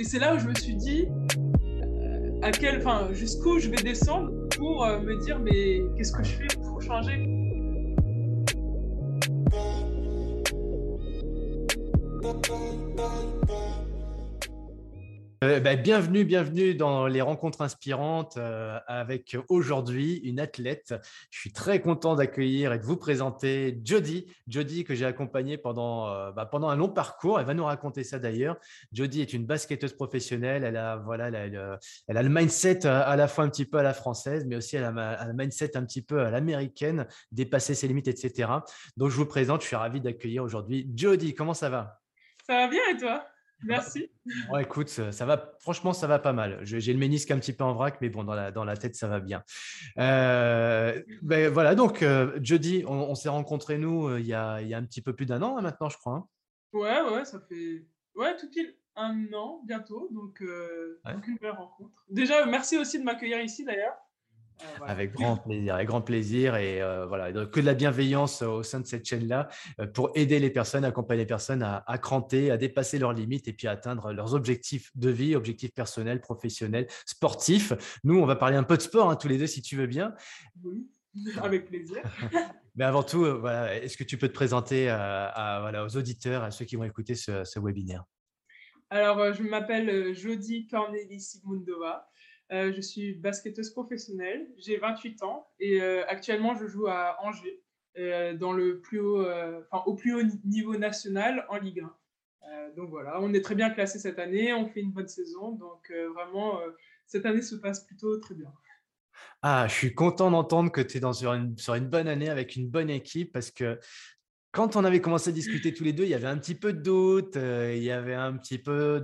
Et c'est là où je me suis dit, euh, à quel, enfin, jusqu'où je vais descendre pour euh, me dire, mais qu'est-ce que je fais pour changer? Euh, bah, bienvenue, bienvenue dans les rencontres inspirantes euh, avec aujourd'hui une athlète. Je suis très content d'accueillir et de vous présenter Jody. Jody que j'ai accompagnée pendant, euh, bah, pendant un long parcours. Elle va nous raconter ça d'ailleurs. Jody est une basketteuse professionnelle. Elle a, voilà, elle a, elle a le mindset à la fois un petit peu à la française, mais aussi elle a, le mindset un petit peu à l'américaine, dépasser ses limites, etc. Donc je vous présente, je suis ravi d'accueillir aujourd'hui Jody. Comment ça va? Ça va bien et toi? Merci. écoute, ça va, franchement, ça va pas mal. J'ai le ménisque un petit peu en vrac, mais bon, dans la, dans la tête, ça va bien. Euh, ben voilà, donc, euh, jeudi, on, s'est rencontrés, nous, euh, il, y a, il y a un petit peu plus d'un an hein, maintenant, je crois. Hein. Ouais, ouais, ça fait ouais, tout pile un an bientôt. Donc, donc, une belle rencontre. Déjà, merci aussi de m'accueillir ici, d'ailleurs. Euh, avec grand plaisir, avec grand plaisir et euh, voilà, que de la bienveillance au sein de cette chaîne-là euh, pour aider les personnes, accompagner les personnes à, à, cranter, à dépasser leurs limites et puis à atteindre leurs objectifs de vie, objectifs personnels, professionnels, sportifs. Nous, on va parler un peu de sport hein, tous les deux si tu veux bien. Oui, avec plaisir. Mais avant tout, voilà, est-ce que tu peux te présenter à, voilà, aux auditeurs, à ceux qui vont écouter ce, ce webinaire? Alors, je m'appelle Jody Cornelis Sigmundova. Euh, je suis basketteuse professionnelle, j'ai 28 ans et euh, actuellement je joue à Angers euh, dans le plus haut, au plus haut niveau national en Ligue 1. donc voilà, on est très bien classé cette année, on fait une bonne saison, donc vraiment cette année se passe plutôt très bien. Ah, je suis content d'entendre que tu es dans, sur une bonne année avec une bonne équipe parce que quand on avait commencé à discuter tous les deux, il y avait un petit peu de doute, euh, il y avait un petit peu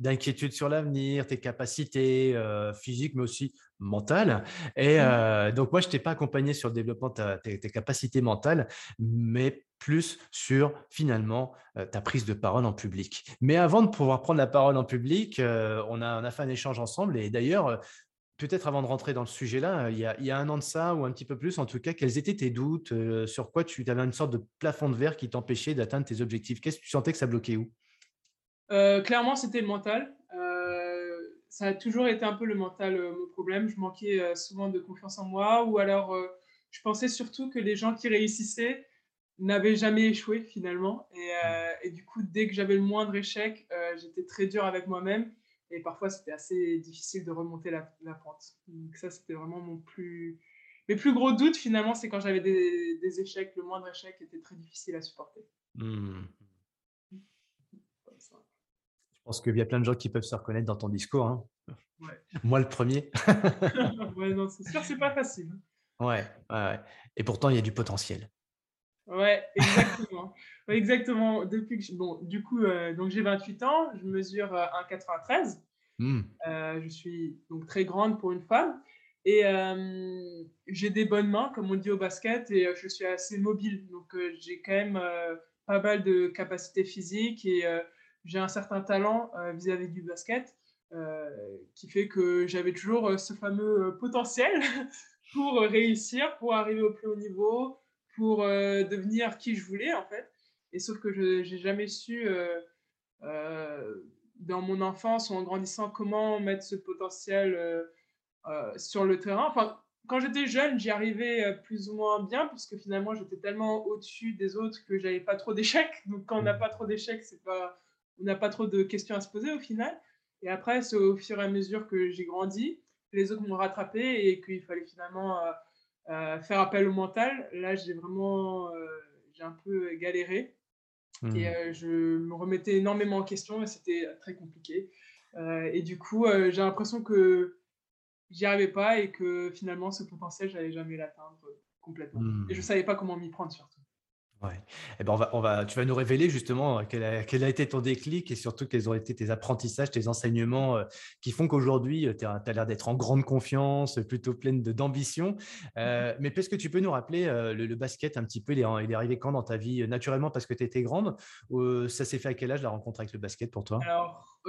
d'inquiétude sur l'avenir, tes capacités euh, physiques, mais aussi mentales. Et mmh. euh, donc, moi, je ne t'ai pas accompagné sur le développement de tes, capacités mentales, mais plus sur finalement ta prise de parole en public. Mais avant de pouvoir prendre la parole en public, on, a, on a fait un échange ensemble. Et d'ailleurs, peut-être avant de rentrer dans le sujet-là, il, y a un an de ça ou un petit peu plus, en tout cas, quels étaient tes doutes euh, Sur quoi tu avais une sorte de plafond de verre qui t'empêchait d'atteindre tes objectifs? Qu'est-ce que tu sentais que ça bloquait où? Euh, Clairement, c'était le mental. Euh, ça a toujours été un peu le mental, mon problème. Je manquais souvent de confiance en moi ou alors je pensais surtout que les gens qui réussissaient n'avaient jamais échoué finalement. Et, et du coup, dès que j'avais le moindre échec, j'étais très dur avec moi-même et parfois, c'était assez difficile de remonter la, pente. Donc ça, c'était vraiment mon plus... Mes plus gros doutes, finalement, c'est quand j'avais des, échecs. Le moindre échec était très difficile à supporter. Hmm. Je pense qu'il y a plein de gens qui peuvent se reconnaître dans ton discours. Hein. Moi, le premier. ouais, non, c'est sûr, c'est pas facile. Ouais, ouais, Et pourtant, il y a du potentiel. Ouais, exactement. exactement. Depuis que bon, du coup, euh, donc j'ai 28 ans, je mesure 1,93. Euh, mmh. euh, je suis donc très grande pour une femme. Et j'ai des bonnes mains, comme on dit au basket, et je suis assez mobile. Donc j'ai quand même pas mal de capacités physiques et j'ai un certain talent vis-à-vis -vis du basket qui fait que j'avais toujours ce fameux potentiel pour réussir, pour arriver au plus haut niveau, pour euh, devenir qui je voulais, en fait. Et sauf que je n'ai jamais su, euh, euh, dans mon enfance ou en grandissant, comment mettre ce potentiel sur le terrain. Enfin, quand j'étais jeune, j'y arrivais plus ou moins bien, puisque finalement, j'étais tellement au-dessus des autres que j'avais pas trop d'échecs. Donc, quand on n'a mmh. pas trop d'échecs, c'est pas, on n'a pas trop de questions à se poser au final. Et après, c'est au fur et à mesure que j'ai grandi, les autres m'ont rattrapé et qu'il fallait finalement faire appel au mental, là, j'ai vraiment euh, j'ai un peu galéré. Et mmh. euh, je me remettais énormément en question et c'était très compliqué. et du coup, j'ai l'impression que j'y arrivais pas et que finalement, ce potentiel, j'allais jamais l'atteindre complètement. Et je savais pas comment m'y prendre surtout. Ouais. Eh ben on va, on va, tu vas nous révéler justement euh, quel a, quel a, été ton déclic et surtout quels ont été tes apprentissages, tes enseignements euh, qui font qu'aujourd'hui, euh, tu as, l'air d'être en grande confiance, plutôt pleine d'ambition. Euh, mais est-ce que tu peux nous rappeler le, basket un petit peu, il est, il est, arrivé quand dans ta vie Naturellement parce que tu étais grande ou Ça s'est fait à quel âge la rencontre avec le basket pour toi? Alors,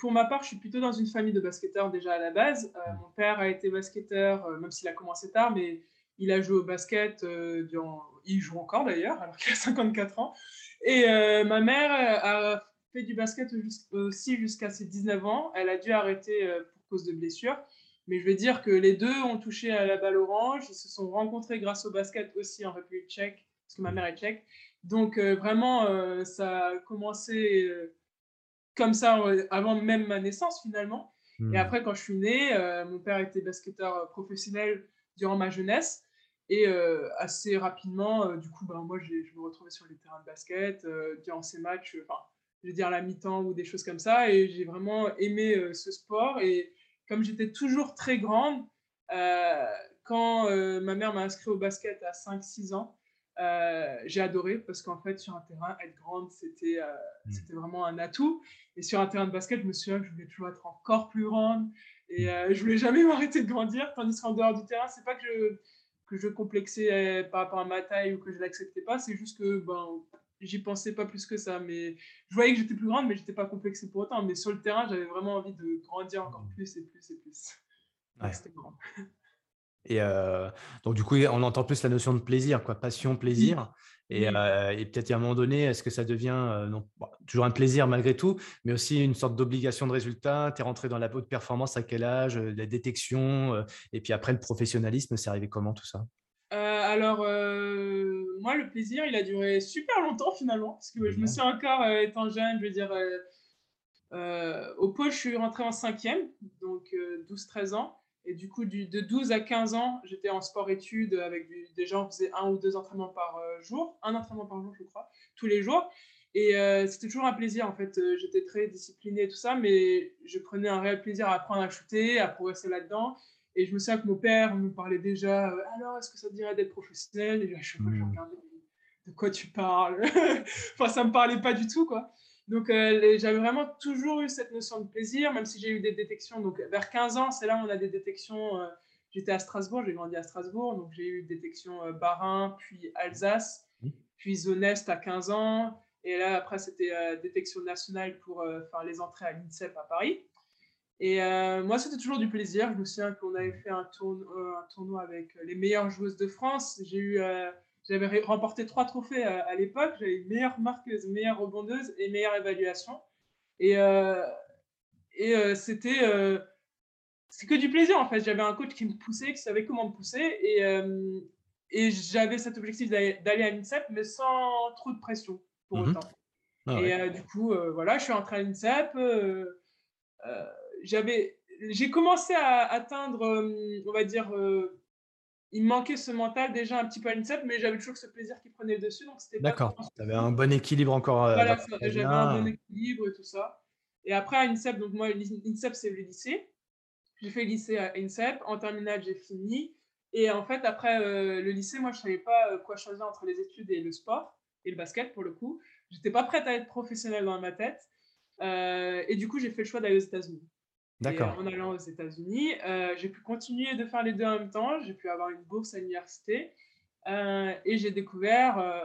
pour ma part, je suis plutôt dans une famille de basketteurs déjà à la base. Mmh. Mon père a été basketteur, même s'il a commencé tard, mais il a joué au basket, durant... il joue encore d'ailleurs, alors qu'il a 54 ans. Et euh, ma mère a fait du basket aussi jusqu'à ses 19 ans. Elle a dû arrêter pour cause de blessure. Mais je vais dire que les deux ont touché à la balle orange. Ils se sont rencontrés grâce au basket aussi en République tchèque, parce que ma mère est tchèque. Donc vraiment, ça a commencé comme ça avant même ma naissance finalement. Et hmm. après, quand je suis née, mon père était basketteur professionnel durant ma jeunesse. Et assez rapidement, du coup, ben, moi, je me retrouvais sur les terrains de basket durant ces matchs, enfin, je veux dire la mi-temps ou des choses comme ça. Et j'ai vraiment aimé ce sport. Et comme j'étais toujours très grande, quand ma mère m'a inscrit au basket à 5-6 ans, j'ai adoré parce qu'en fait, sur un terrain, être grande, c'était mmh. c'était vraiment un atout. Et sur un terrain de basket, je me souviens que je voulais toujours être encore plus grande et mmh. je voulais jamais m'arrêter de grandir. Tandis qu'en dehors du terrain, c'est pas que je, que je complexais par rapport à ma taille ou que je l'acceptais pas, c'est juste que ben, j'y pensais pas plus que ça. Mais je voyais que j'étais plus grande, mais j'étais pas complexée pour autant. Mais sur le terrain, j'avais vraiment envie de grandir encore mmh. plus et plus et plus. C'était grand. Et donc, du coup, on entend plus la notion de plaisir, quoi, passion, plaisir. Et, peut-être à un moment donné, est-ce que ça devient non, toujours un plaisir malgré tout, mais aussi une sorte d'obligation de résultat? Tu es rentré dans la haute performance à quel âge? La détection Et puis après, le professionnalisme, c'est arrivé comment tout ça? Alors, moi, le plaisir, il a duré super longtemps finalement, parce que je me suis encore, étant jeune, je veux dire, au pôle, je suis rentré en cinquième, donc 12-13 ans. Et du coup, de 12 à 15 ans, j'étais en sport-études avec des gens qui faisaient un ou deux entraînements par euh, jour, un entraînement par jour, je crois, tous les jours. Et euh, c'était toujours un plaisir, en fait. Euh, j'étais très disciplinée et tout ça, mais je prenais un réel plaisir à apprendre à shooter, à progresser là-dedans. Et je me souviens que mon père me parlait déjà Alors, est-ce que ça te dirait d'être professionnel? Et je, je, je mmh. regardais De quoi tu parles? Enfin, ça me parlait pas du tout, quoi. Donc, euh, j'avais vraiment toujours eu cette notion de plaisir, même si j'ai eu des détections. Donc, vers 15 ans, c'est là où on a des détections. Euh, j'étais à Strasbourg, j'ai grandi à Strasbourg, donc j'ai eu détection euh, Barin, puis Alsace, mmh. puis Zone Est à 15 ans. Et là, après, c'était détection nationale pour faire les entrées à l'INSEP à Paris. Et moi, c'était toujours du plaisir. Je me souviens qu'on avait fait un, un, tournoi avec les meilleures joueuses de France. J'ai eu j'avais remporté trois trophées euh, à, l'époque. J'avais meilleure marqueuse, meilleure rebondeuse et meilleure évaluation. Et, euh, et euh, c'était c'est que du plaisir en fait. J'avais un coach qui me poussait, qui savait comment me pousser. Et, et j'avais cet objectif d'aller à l'INSEP, mais sans trop de pression pour mmh autant. Ah et du coup, voilà, je suis entré à l'INSEP. j'avais, j'ai commencé à atteindre, on va dire, il manquait ce mental déjà un petit peu à l'INSEP, mais j'avais toujours ce plaisir qui prenait le dessus. Donc c'était D'accord, tu avais un bon équilibre encore. Euh, voilà, j'avais un bon équilibre et tout ça. Et après, à INSEP, donc moi, l'INSEP, c'est le lycée. J'ai fait le lycée à INSEP. En terminale, j'ai fini. Et en fait, après euh, le lycée, moi, je ne savais pas euh, quoi choisir entre les études et le sport, et le basket pour le coup. Je n'étais pas prête à être professionnelle dans ma tête. et du coup, j'ai fait le choix d'aller aux États-Unis. D'accord. en allant aux États-Unis, euh, j'ai pu continuer de faire les deux en même temps. J'ai pu avoir une bourse à l'université euh, et j'ai découvert euh,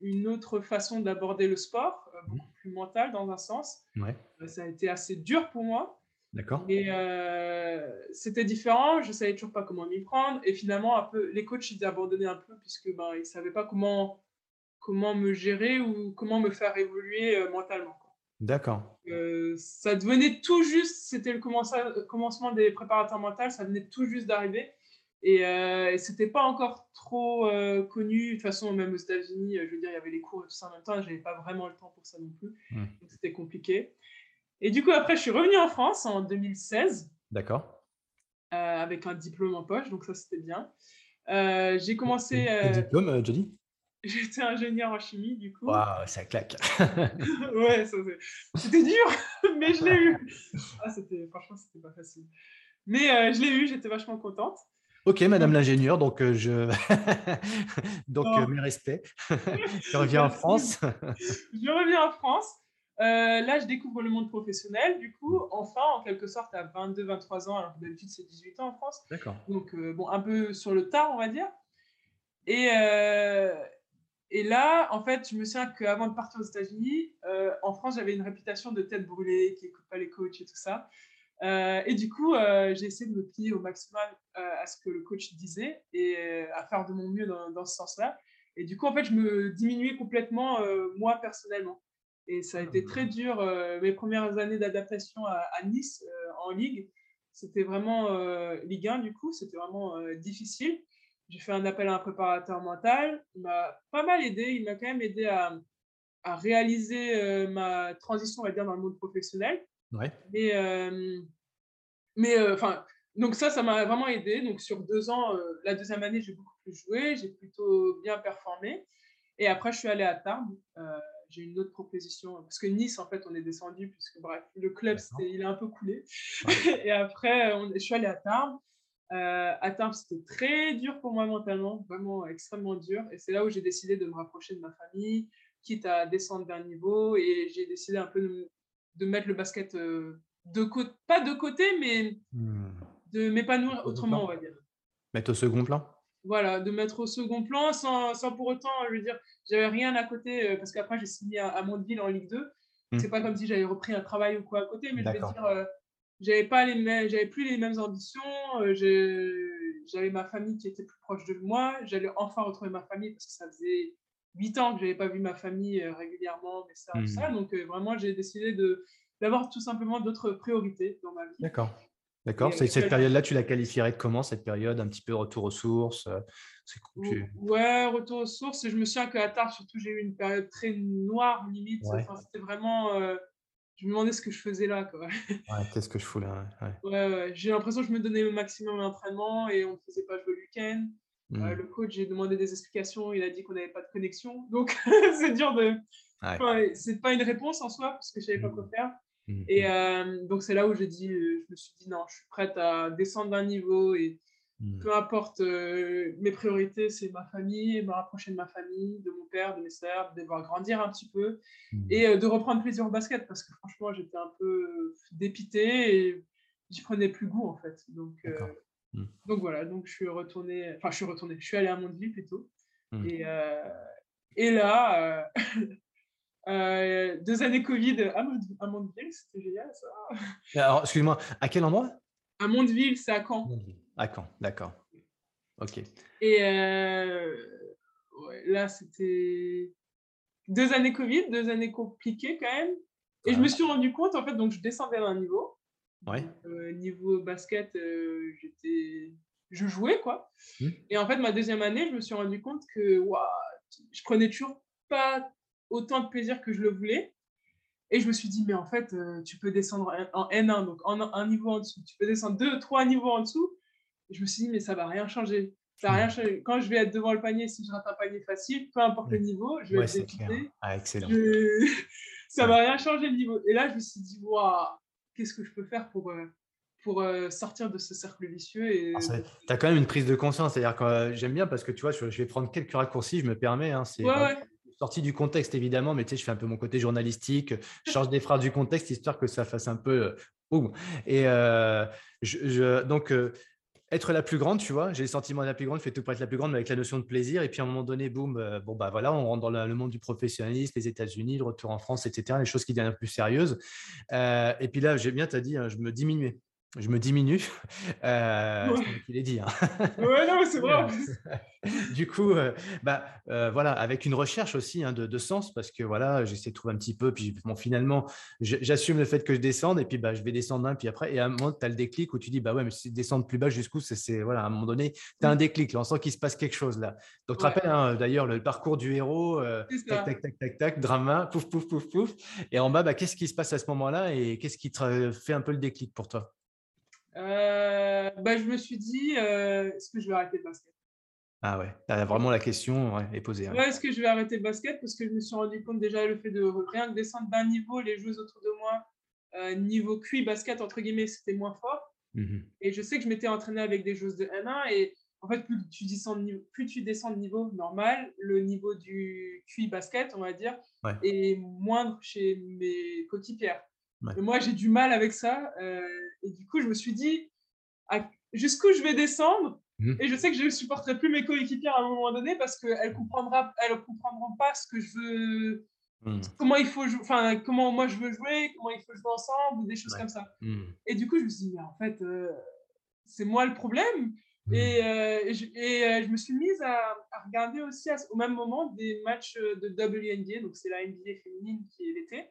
une autre façon d'aborder le sport, mmh. beaucoup plus mental dans un sens. Ouais. ça a été assez dur pour moi. D'accord. Et c'était différent. Je savais toujours pas comment m'y prendre. Et finalement, un peu, les coachs ils abandonnaient un peu puisque ben ils savaient pas comment comment me gérer ou comment me faire évoluer mentalement. D'accord. Euh, ça devenait tout juste, c'était le commencement des préparateurs mentaux, ça venait tout juste d'arriver. Et, euh, c'était pas encore trop euh, connu. De toute façon, même aux États-Unis, je veux dire, il y avait les cours et tout ça en même temps. J'avais pas vraiment le temps pour ça non plus. Mmh. Donc c'était compliqué. Et du coup, après, je suis revenue en France en 2016. D'accord. avec un diplôme en poche, donc ça c'était bien. j'ai commencé. Quel diplôme, Johnny J'étais ingénieur en chimie, du coup. Waouh, ça claque. ouais, c'était dur, mais je l'ai eu. Ah, c'était, franchement, c'était pas facile. Mais euh, je l'ai eu, j'étais vachement contente. Ok, Madame l'ingénieure, donc euh, je donc euh, mes respects. je reviens en France. je reviens en France. là, je découvre le monde professionnel, du coup, enfin, en quelque sorte, à 22-23 ans, alors que d'habitude, c'est 18 ans en France. D'accord. Donc, bon, un peu sur le tard, on va dire. Et, et là, en fait, je me souviens qu'avant de partir aux États-Unis, euh, en France, j'avais une réputation de tête brûlée, qui n'écoute pas les coachs et tout ça. Euh, et du coup, euh, j'ai essayé de me plier au maximum à ce que le coach disait et à faire de mon mieux dans, dans ce sens-là. Et du coup, en fait, je me diminuais complètement, moi, personnellement. Et ça a été très mmh. dur. mes premières années d'adaptation à, Nice en Ligue, c'était vraiment Ligue 1 du coup, c'était vraiment difficile. J'ai fait un appel à un préparateur mental. Il m'a pas mal aidé. Il m'a quand même aidé à, à réaliser ma transition, on va dire, dans le monde professionnel. Ouais. Mais, mais enfin, donc ça, ça m'a vraiment aidé. Donc sur deux ans, la deuxième année, j'ai beaucoup plus joué, j'ai plutôt bien performé. Et après, je suis allé à Tarbes. j'ai une autre proposition parce que Nice, en fait, on est descendu puisque bref, le club, il a un peu coulé. et après, on, je suis allé à Tarbes. Euh, à Tarbes, c'était très dur pour moi mentalement, vraiment extrêmement dur. Et c'est là où j'ai décidé de me rapprocher de ma famille, quitte à descendre d'un niveau. Et j'ai décidé un peu de, de, mettre le basket euh, de côté, pas de côté, mais hmm. de m'épanouir autrement, on va dire. Mettre au second plan Voilà, de mettre au second plan sans, sans pour autant, je veux dire, j'avais rien à côté, euh, parce qu'après j'ai signé à, à Mondeville en Ligue 2. Hmm. C'est pas comme si j'avais repris un travail ou quoi à côté, mais je veux dire, j'avais pas les j'avais plus les mêmes ambitions euh, j'avais ma famille qui était plus proche de moi j'allais enfin retrouver ma famille parce que ça faisait huit ans que j'avais pas vu ma famille euh, régulièrement mais ça, ça. Mmh. donc euh, vraiment j'ai décidé de d'avoir tout simplement d'autres priorités dans ma vie d'accord D'accord. Cette période-là, tu la qualifierais de comment cette période? Un petit peu retour aux sources Ouais, retour aux sources. Et je me souviens qu'à Tarbes, surtout, j'ai eu une période très noire, limite. c'était vraiment je me demandais ce que je faisais là. Quoi. Ouais, qu'est-ce que je fous là ouais. ouais, J'ai l'impression que je me donnais le maximum d'entraînement et on ne faisait pas jouer le week-end. Euh, mmh. le coach, j'ai demandé des explications, il a dit qu'on n'avait pas de connexion. Donc, c'est dur de. Ouais. c'est pas une réponse en soi parce que je savais pas quoi mmh. faire. Mmh, et euh, donc, c'est là où j'ai dit, euh, je me suis dit non, je suis prête à descendre d'un niveau et Mmh. Peu importe, euh, mes priorités, c'est ma famille, me rapprocher de ma famille, de mon père, de mes sœurs, de les voir grandir un petit peu mmh. et euh, de reprendre plaisir au basket parce que franchement, j'étais un peu dépité et j'y prenais plus goût en fait. Donc, euh, mmh. donc voilà, donc je suis retourné, enfin, je suis retourné, je suis allé à Mondeville plutôt. Et, et là, deux années Covid à Mondeville, c'était génial ça. Alors, excuse-moi, à quel endroit? À Mondeville, c'est à Caen. À Caen, d'accord. Ok. Et euh, là, c'était deux années Covid, deux années compliquées quand même. Et je me suis rendu compte, en fait, donc je descendais d'un niveau. Ouais. Euh, niveau basket, euh, j'étais, je jouais quoi. Mmh. Et en fait, ma deuxième année, je me suis rendu compte que je prenais toujours pas autant de plaisir que je le voulais. Et je me suis dit, mais en fait, tu peux descendre en N1, donc en un niveau en dessous. Tu peux descendre deux, trois niveaux en dessous je me suis dit, mais ça va rien changer. Ça va rien changer. Quand je vais être devant le panier, si je rate un panier facile, peu importe le niveau, je vais être député. Ah, excellent. ça va rien changer le niveau. Et là, je me suis dit, waouh, qu'est-ce que je peux faire pour, euh, pour euh, sortir de ce cercle vicieux et... tu as quand même une prise de conscience. C'est-à-dire que euh, j'aime bien parce que tu vois, je, vais prendre quelques raccourcis, je me permets. Hein, c'est sorti du contexte évidemment, mais tu sais, je fais un peu mon côté journalistique, je change des phrases du contexte histoire que ça fasse un peu. Et je, donc, être la plus grande, tu vois. J'ai le sentiment de la plus grande, fais tout pour être la plus grande, mais avec la notion de plaisir. Et puis à un moment donné, boum, euh, bon, bah voilà, on rentre dans le monde du professionnalisme, les États-Unis, le retour en France, etc., les choses qui deviennent plus sérieuses. Euh, et puis là, j'ai bien, tu as dit, hein, je me diminuais je me diminue. Euh, C'est qu'il est dit. Hein. ouais, non, c'est vrai. du coup, euh, bah, euh, voilà, avec une recherche aussi hein, de, sens, parce que voilà, j'essaie de trouver un petit peu, puis bon, finalement, j'assume le fait que je descende, et puis bah, je vais descendre un, puis après, et à un moment, tu as le déclic où tu dis, bah ouais, mais si descendre plus bas jusqu'où, c'est voilà, à un moment donné, tu as un déclic, là, on sent qu'il se passe quelque chose là. Donc, tu te rappelles hein, d'ailleurs le parcours du héros, euh, tac, tac, tac, tac, tac, drama, pouf, pouf, pouf, pouf. Et en bas, bah, qu'est-ce qui se passe à ce moment-là, et qu'est-ce qui te fait un peu le déclic pour toi? Euh, bah, je me suis dit, euh, est-ce que je vais arrêter le basket? Ah ouais, vraiment la question est posée. Ouais, est-ce que je vais arrêter le basket? Parce que je me suis rendu compte déjà le fait de rien que descendre d'un niveau, les joueuses autour de moi, euh, niveau QI basket, entre guillemets, c'était moins fort. Mmh et je sais que je m'étais entraîné avec des joueuses de N1 et en fait, plus tu descends de niveau, plus tu descends de niveau normal, le niveau du QI basket, on va dire, est moindre chez mes coéquipières. Moi, j'ai du mal avec ça. Euh, et du coup, je me suis dit, jusqu'où je vais descendre mmh. Et je sais que je ne supporterai plus mes coéquipiers à un moment donné parce qu'elles ne comprendront, elles comprendront pas ce que je veux. Mmh. Comment il faut enfin comment moi je veux jouer, comment il faut jouer ensemble, des choses comme ça. Mmh. Et du coup, je me suis dit, mais en fait, euh, c'est moi le problème. Et, euh, je, et je, me suis mise à, regarder aussi au même moment des matchs de WNBA, donc c'est la NBA féminine qui est l'été.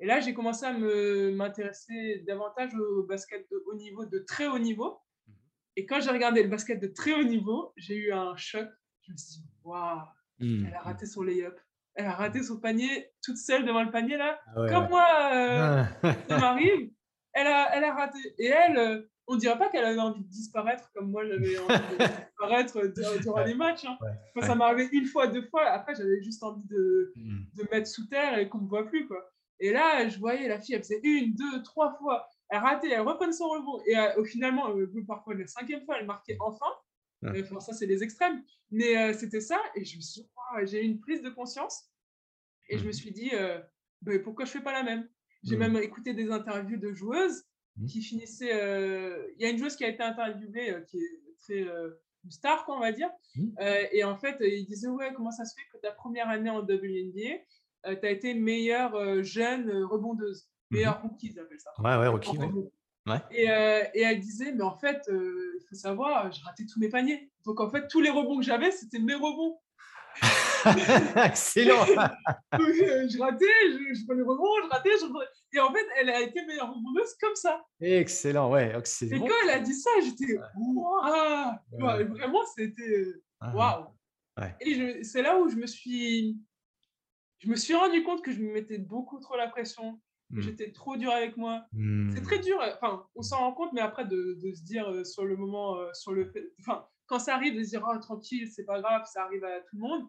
Et là, j'ai commencé à m'intéresser davantage au basket de haut niveau, de très haut niveau. Mm-hmm. Et quand j'ai regardé le basket de très haut niveau, j'ai eu un choc. Je me suis dit, waouh, mm. elle a raté son lay-up elle a raté son panier toute seule devant le panier là. Ah Comme moi, euh, ah. ça m'arrive. Elle a, elle a raté. Et elle, euh, on dirait pas qu'elle avait envie de disparaître comme moi j'avais envie de disparaître durant les matchs. Hein. ça m'est arrivé une fois, deux fois. Après, j'avais juste envie de, hmm. de mettre sous terre et qu'on me voit plus. Quoi. Et là, je voyais la fille, elle faisait une, deux, trois fois. Elle ratait, elle reprenait son rebond. Et euh, au finalement, euh, parfois, la cinquième fois, elle marquait enfin. Enfin, ça, c'est les extrêmes. Mais euh, c'était ça. Et je me suis j'ai eu une prise de conscience. Et je me mmh suis dit, euh, bah, pourquoi je fais pas la même? J'ai mmh même écouté des interviews de joueuses mmh. qui finissaient. Euh, il y a une joueuse qui a été interviewée, euh, qui est très star, quoi, on va dire. et en fait, il disait, ouais, comment ça se fait que ta première année en WNBA, tu as été meilleure jeune rebondeuse. Meilleure rookie, ils appellent ça. Ouais, ouais, rookie. Ouais. Et, et, elle disait, mais en fait, il faut savoir, je ratais tous mes paniers. Donc en fait, tous les rebonds que j'avais, c'était mes rebonds. Excellent. je ratais, je, je prenais le rebond, je ratais, je Et en fait, elle a été meilleure rebondeuse comme ça. Excellent, ouais. Et quand elle a dit ça, j'étais waouh Vraiment, c'était ah, waouh Et c'est là où je me suis. Je me suis rendu compte que je me mettais beaucoup trop la pression. hmm. J'étais trop dur avec moi. C'est très hmm. dur. Enfin, on s'en rend compte, mais après de, de, se dire euh, sur le moment, euh, sur le enfin, quand ça arrive, de se dire oh, tranquille, c'est pas grave, ça arrive à tout le monde,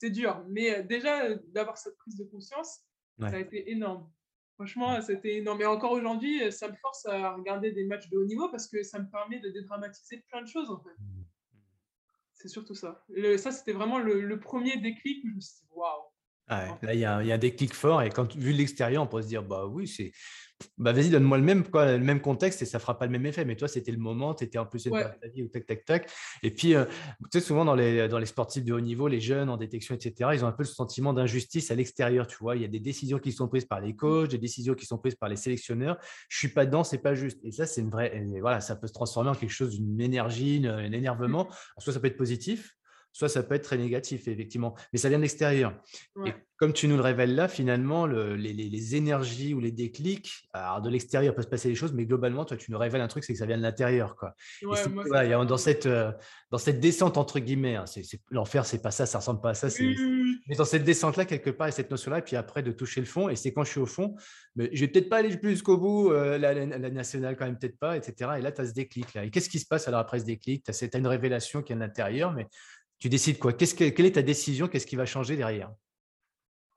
c'est dur. Mais euh, déjà, d'avoir cette prise de conscience, ça a été énorme. Franchement, c'était énorme. Et encore aujourd'hui, ça me force à regarder des matchs de haut niveau parce que ça me permet de dédramatiser plein de choses en fait. Mmh. C'est surtout ça. ça, c'était vraiment le, premier déclic où je me suis dit waouh. Là, il y, a un déclic fort et quand vu de l'extérieur, on peut se dire bah oui, c'est bah vas-y, donne-moi le même, quoi, le même contexte et ça fera pas le même effet. Mais toi, c'était le moment, tu étais en plus ouais. ta vie ou tac, tac, tac. Et puis, euh, tu sais, souvent dans les, dans les sportifs de haut niveau, les jeunes en détection, etc., ils ont un peu le sentiment d'injustice à l'extérieur. Tu vois, il y a des décisions qui sont prises par les coachs, des décisions qui sont prises par les sélectionneurs. Je suis pas dedans, c'est pas juste. Et ça, c'est une vraie. voilà, ça peut se transformer en quelque chose d'une énergie, un énervement. Soit ça peut être positif, soit ça peut être très négatif, effectivement, mais ça vient de l'extérieur. Et comme tu nous le révèles là, finalement, les, énergies ou les déclics, alors de l'extérieur peuvent se passer des choses, mais globalement, toi, tu nous révèles un truc, c'est que ça vient de l'intérieur. Quoi. dans, cette, euh, dans cette descente, entre guillemets, hein, c'est, l'enfer, c'est pas ça, ça ressemble pas à ça. Mais dans cette descente-là, quelque part, a cette notion-là, et puis après, de toucher le fond, et c'est quand je suis au fond, mais je vais peut-être pas aller plus jusqu'au bout, euh, la, nationale, quand même, peut-être pas, etc. Et là, tu as ce déclic. Là. Et qu'est-ce qui se passe alors après ce déclic? Tu as, une révélation qui est à l'intérieur, mais tu décides quoi? Que, Quelle est ta décision? Qu'est-ce qui va changer derrière?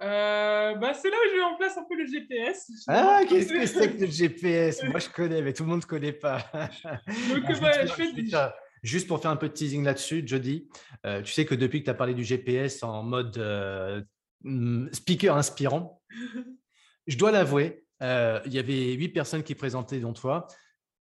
Euh, bah, c'est là où je mets en place un peu le GPS. Ah, qu'est-ce que c'est que le GPS Moi, je connais, mais tout le monde ne connaît pas. Donc, ah, je fais Juste pour faire un peu de teasing là-dessus, Jody, euh, tu sais que depuis que tu as parlé du GPS en mode euh, mm, speaker inspirant, je dois l'avouer, il y avait huit personnes qui présentaient, dont toi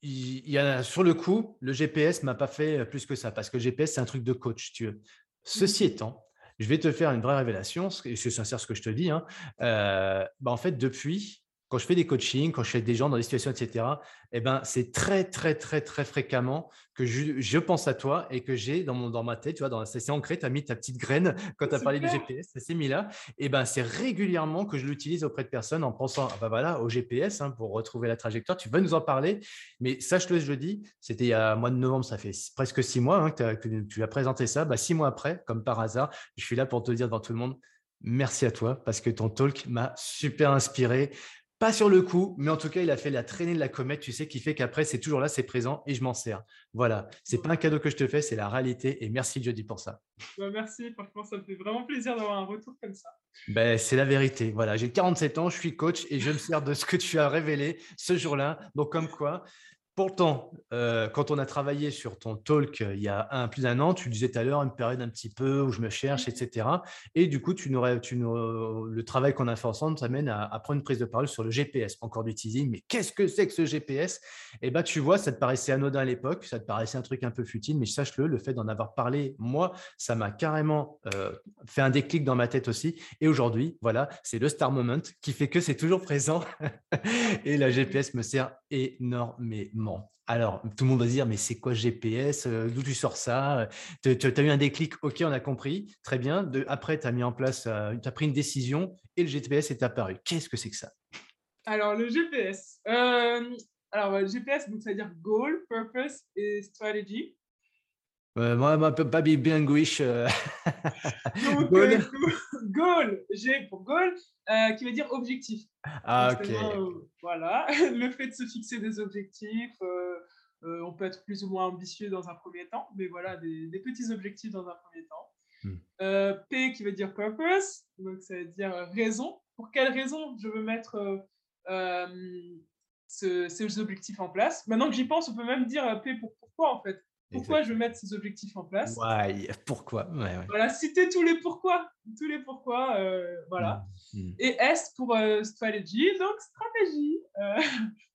il y a sur le coup, le GPS m'a pas fait plus que ça parce que le GPS c'est un truc de coach, tu veux. Ceci mmh. étant, je vais te faire une vraie révélation, et c'est sincère ce que je te dis. Hein, euh, bah, en fait, depuis, quand je fais des coachings, quand je fais des gens dans des situations, etc., eh ben, c'est très, très, très, très fréquemment que je, pense à toi et que j'ai dans, mon, dans ma tête, tu vois, c'est ancré, tu as mis ta petite graine quand tu as parlé du GPS, ça s'est mis là. Eh ben, c'est régulièrement que je l'utilise auprès de personnes en pensant ah ben voilà, au GPS hein, pour retrouver la trajectoire. Tu vas nous en parler, mais sache-le, je le dis, c'était il y a mois de novembre, ça fait presque six mois hein, que, tu as présenté ça. Bah, six mois après, comme par hasard, je suis là pour te dire devant tout le monde, Merci à toi parce que ton talk m'a super inspiré. Pas sur le coup, mais en tout cas, il a fait la traînée de la comète, tu sais, qui fait qu'après, c'est toujours là, c'est présent et je m'en sers. Voilà, c'est pas un cadeau que je te fais, c'est la réalité et merci Jody pour ça. Bah, merci, franchement, ça me fait vraiment plaisir d'avoir un retour comme ça. Ben, c'est la vérité. Voilà, j'ai 47 ans, je suis coach et je me sers de ce que tu as révélé ce jour-là. Donc, comme quoi, Pourtant, euh, quand on a travaillé sur ton talk euh, il y a un, plus d'un an, tu disais tout à l'heure une période un petit peu où je me cherche, etc. Et du coup, tu n'aurais, tu le travail qu'on a fait ensemble t'amène à, à, prendre une prise de parole sur le GPS. Encore du teasing, mais qu'est-ce que c'est que ce GPS Eh bien, tu vois, ça te paraissait anodin à l'époque, ça te paraissait un truc un peu futile, mais sache-le, le fait d'en avoir parlé, moi, ça m'a carrément euh, fait un déclic dans ma tête aussi. Et aujourd'hui, voilà, c'est le star moment qui fait que c'est toujours présent. et la GPS me sert énormément Alors, tout le monde va se dire, mais c'est quoi GPS D'où tu sors ça Tu as eu un déclic, ok, on a compris, très bien. Après, tu as mis en place, tu as pris une décision et le GPS est apparu. Qu'est-ce que c'est que ça? Alors, le GPS. alors, GPS, donc ça veut dire Goal, Purpose et Strategy. Euh, moi, moi, pas bien gouiche. Euh. goal. goal, G pour goal, euh, qui veut dire objectif. Ah, ok. voilà, le fait de se fixer des objectifs, on peut être plus ou moins ambitieux dans un premier temps, mais voilà, des, petits objectifs dans un premier temps. Hmm. P qui veut dire purpose, donc ça veut dire raison. Pour quelle raison je veux mettre ces objectifs en place? Maintenant que j'y pense, on peut même dire P pour pourquoi en fait. Pourquoi je veux mettre ces objectifs en place? Ouais, pourquoi Voilà, citer tous les pourquoi. Tous les pourquoi, euh, voilà. Mmh, mmh. Et S pour euh, strategy, donc stratégie. Euh,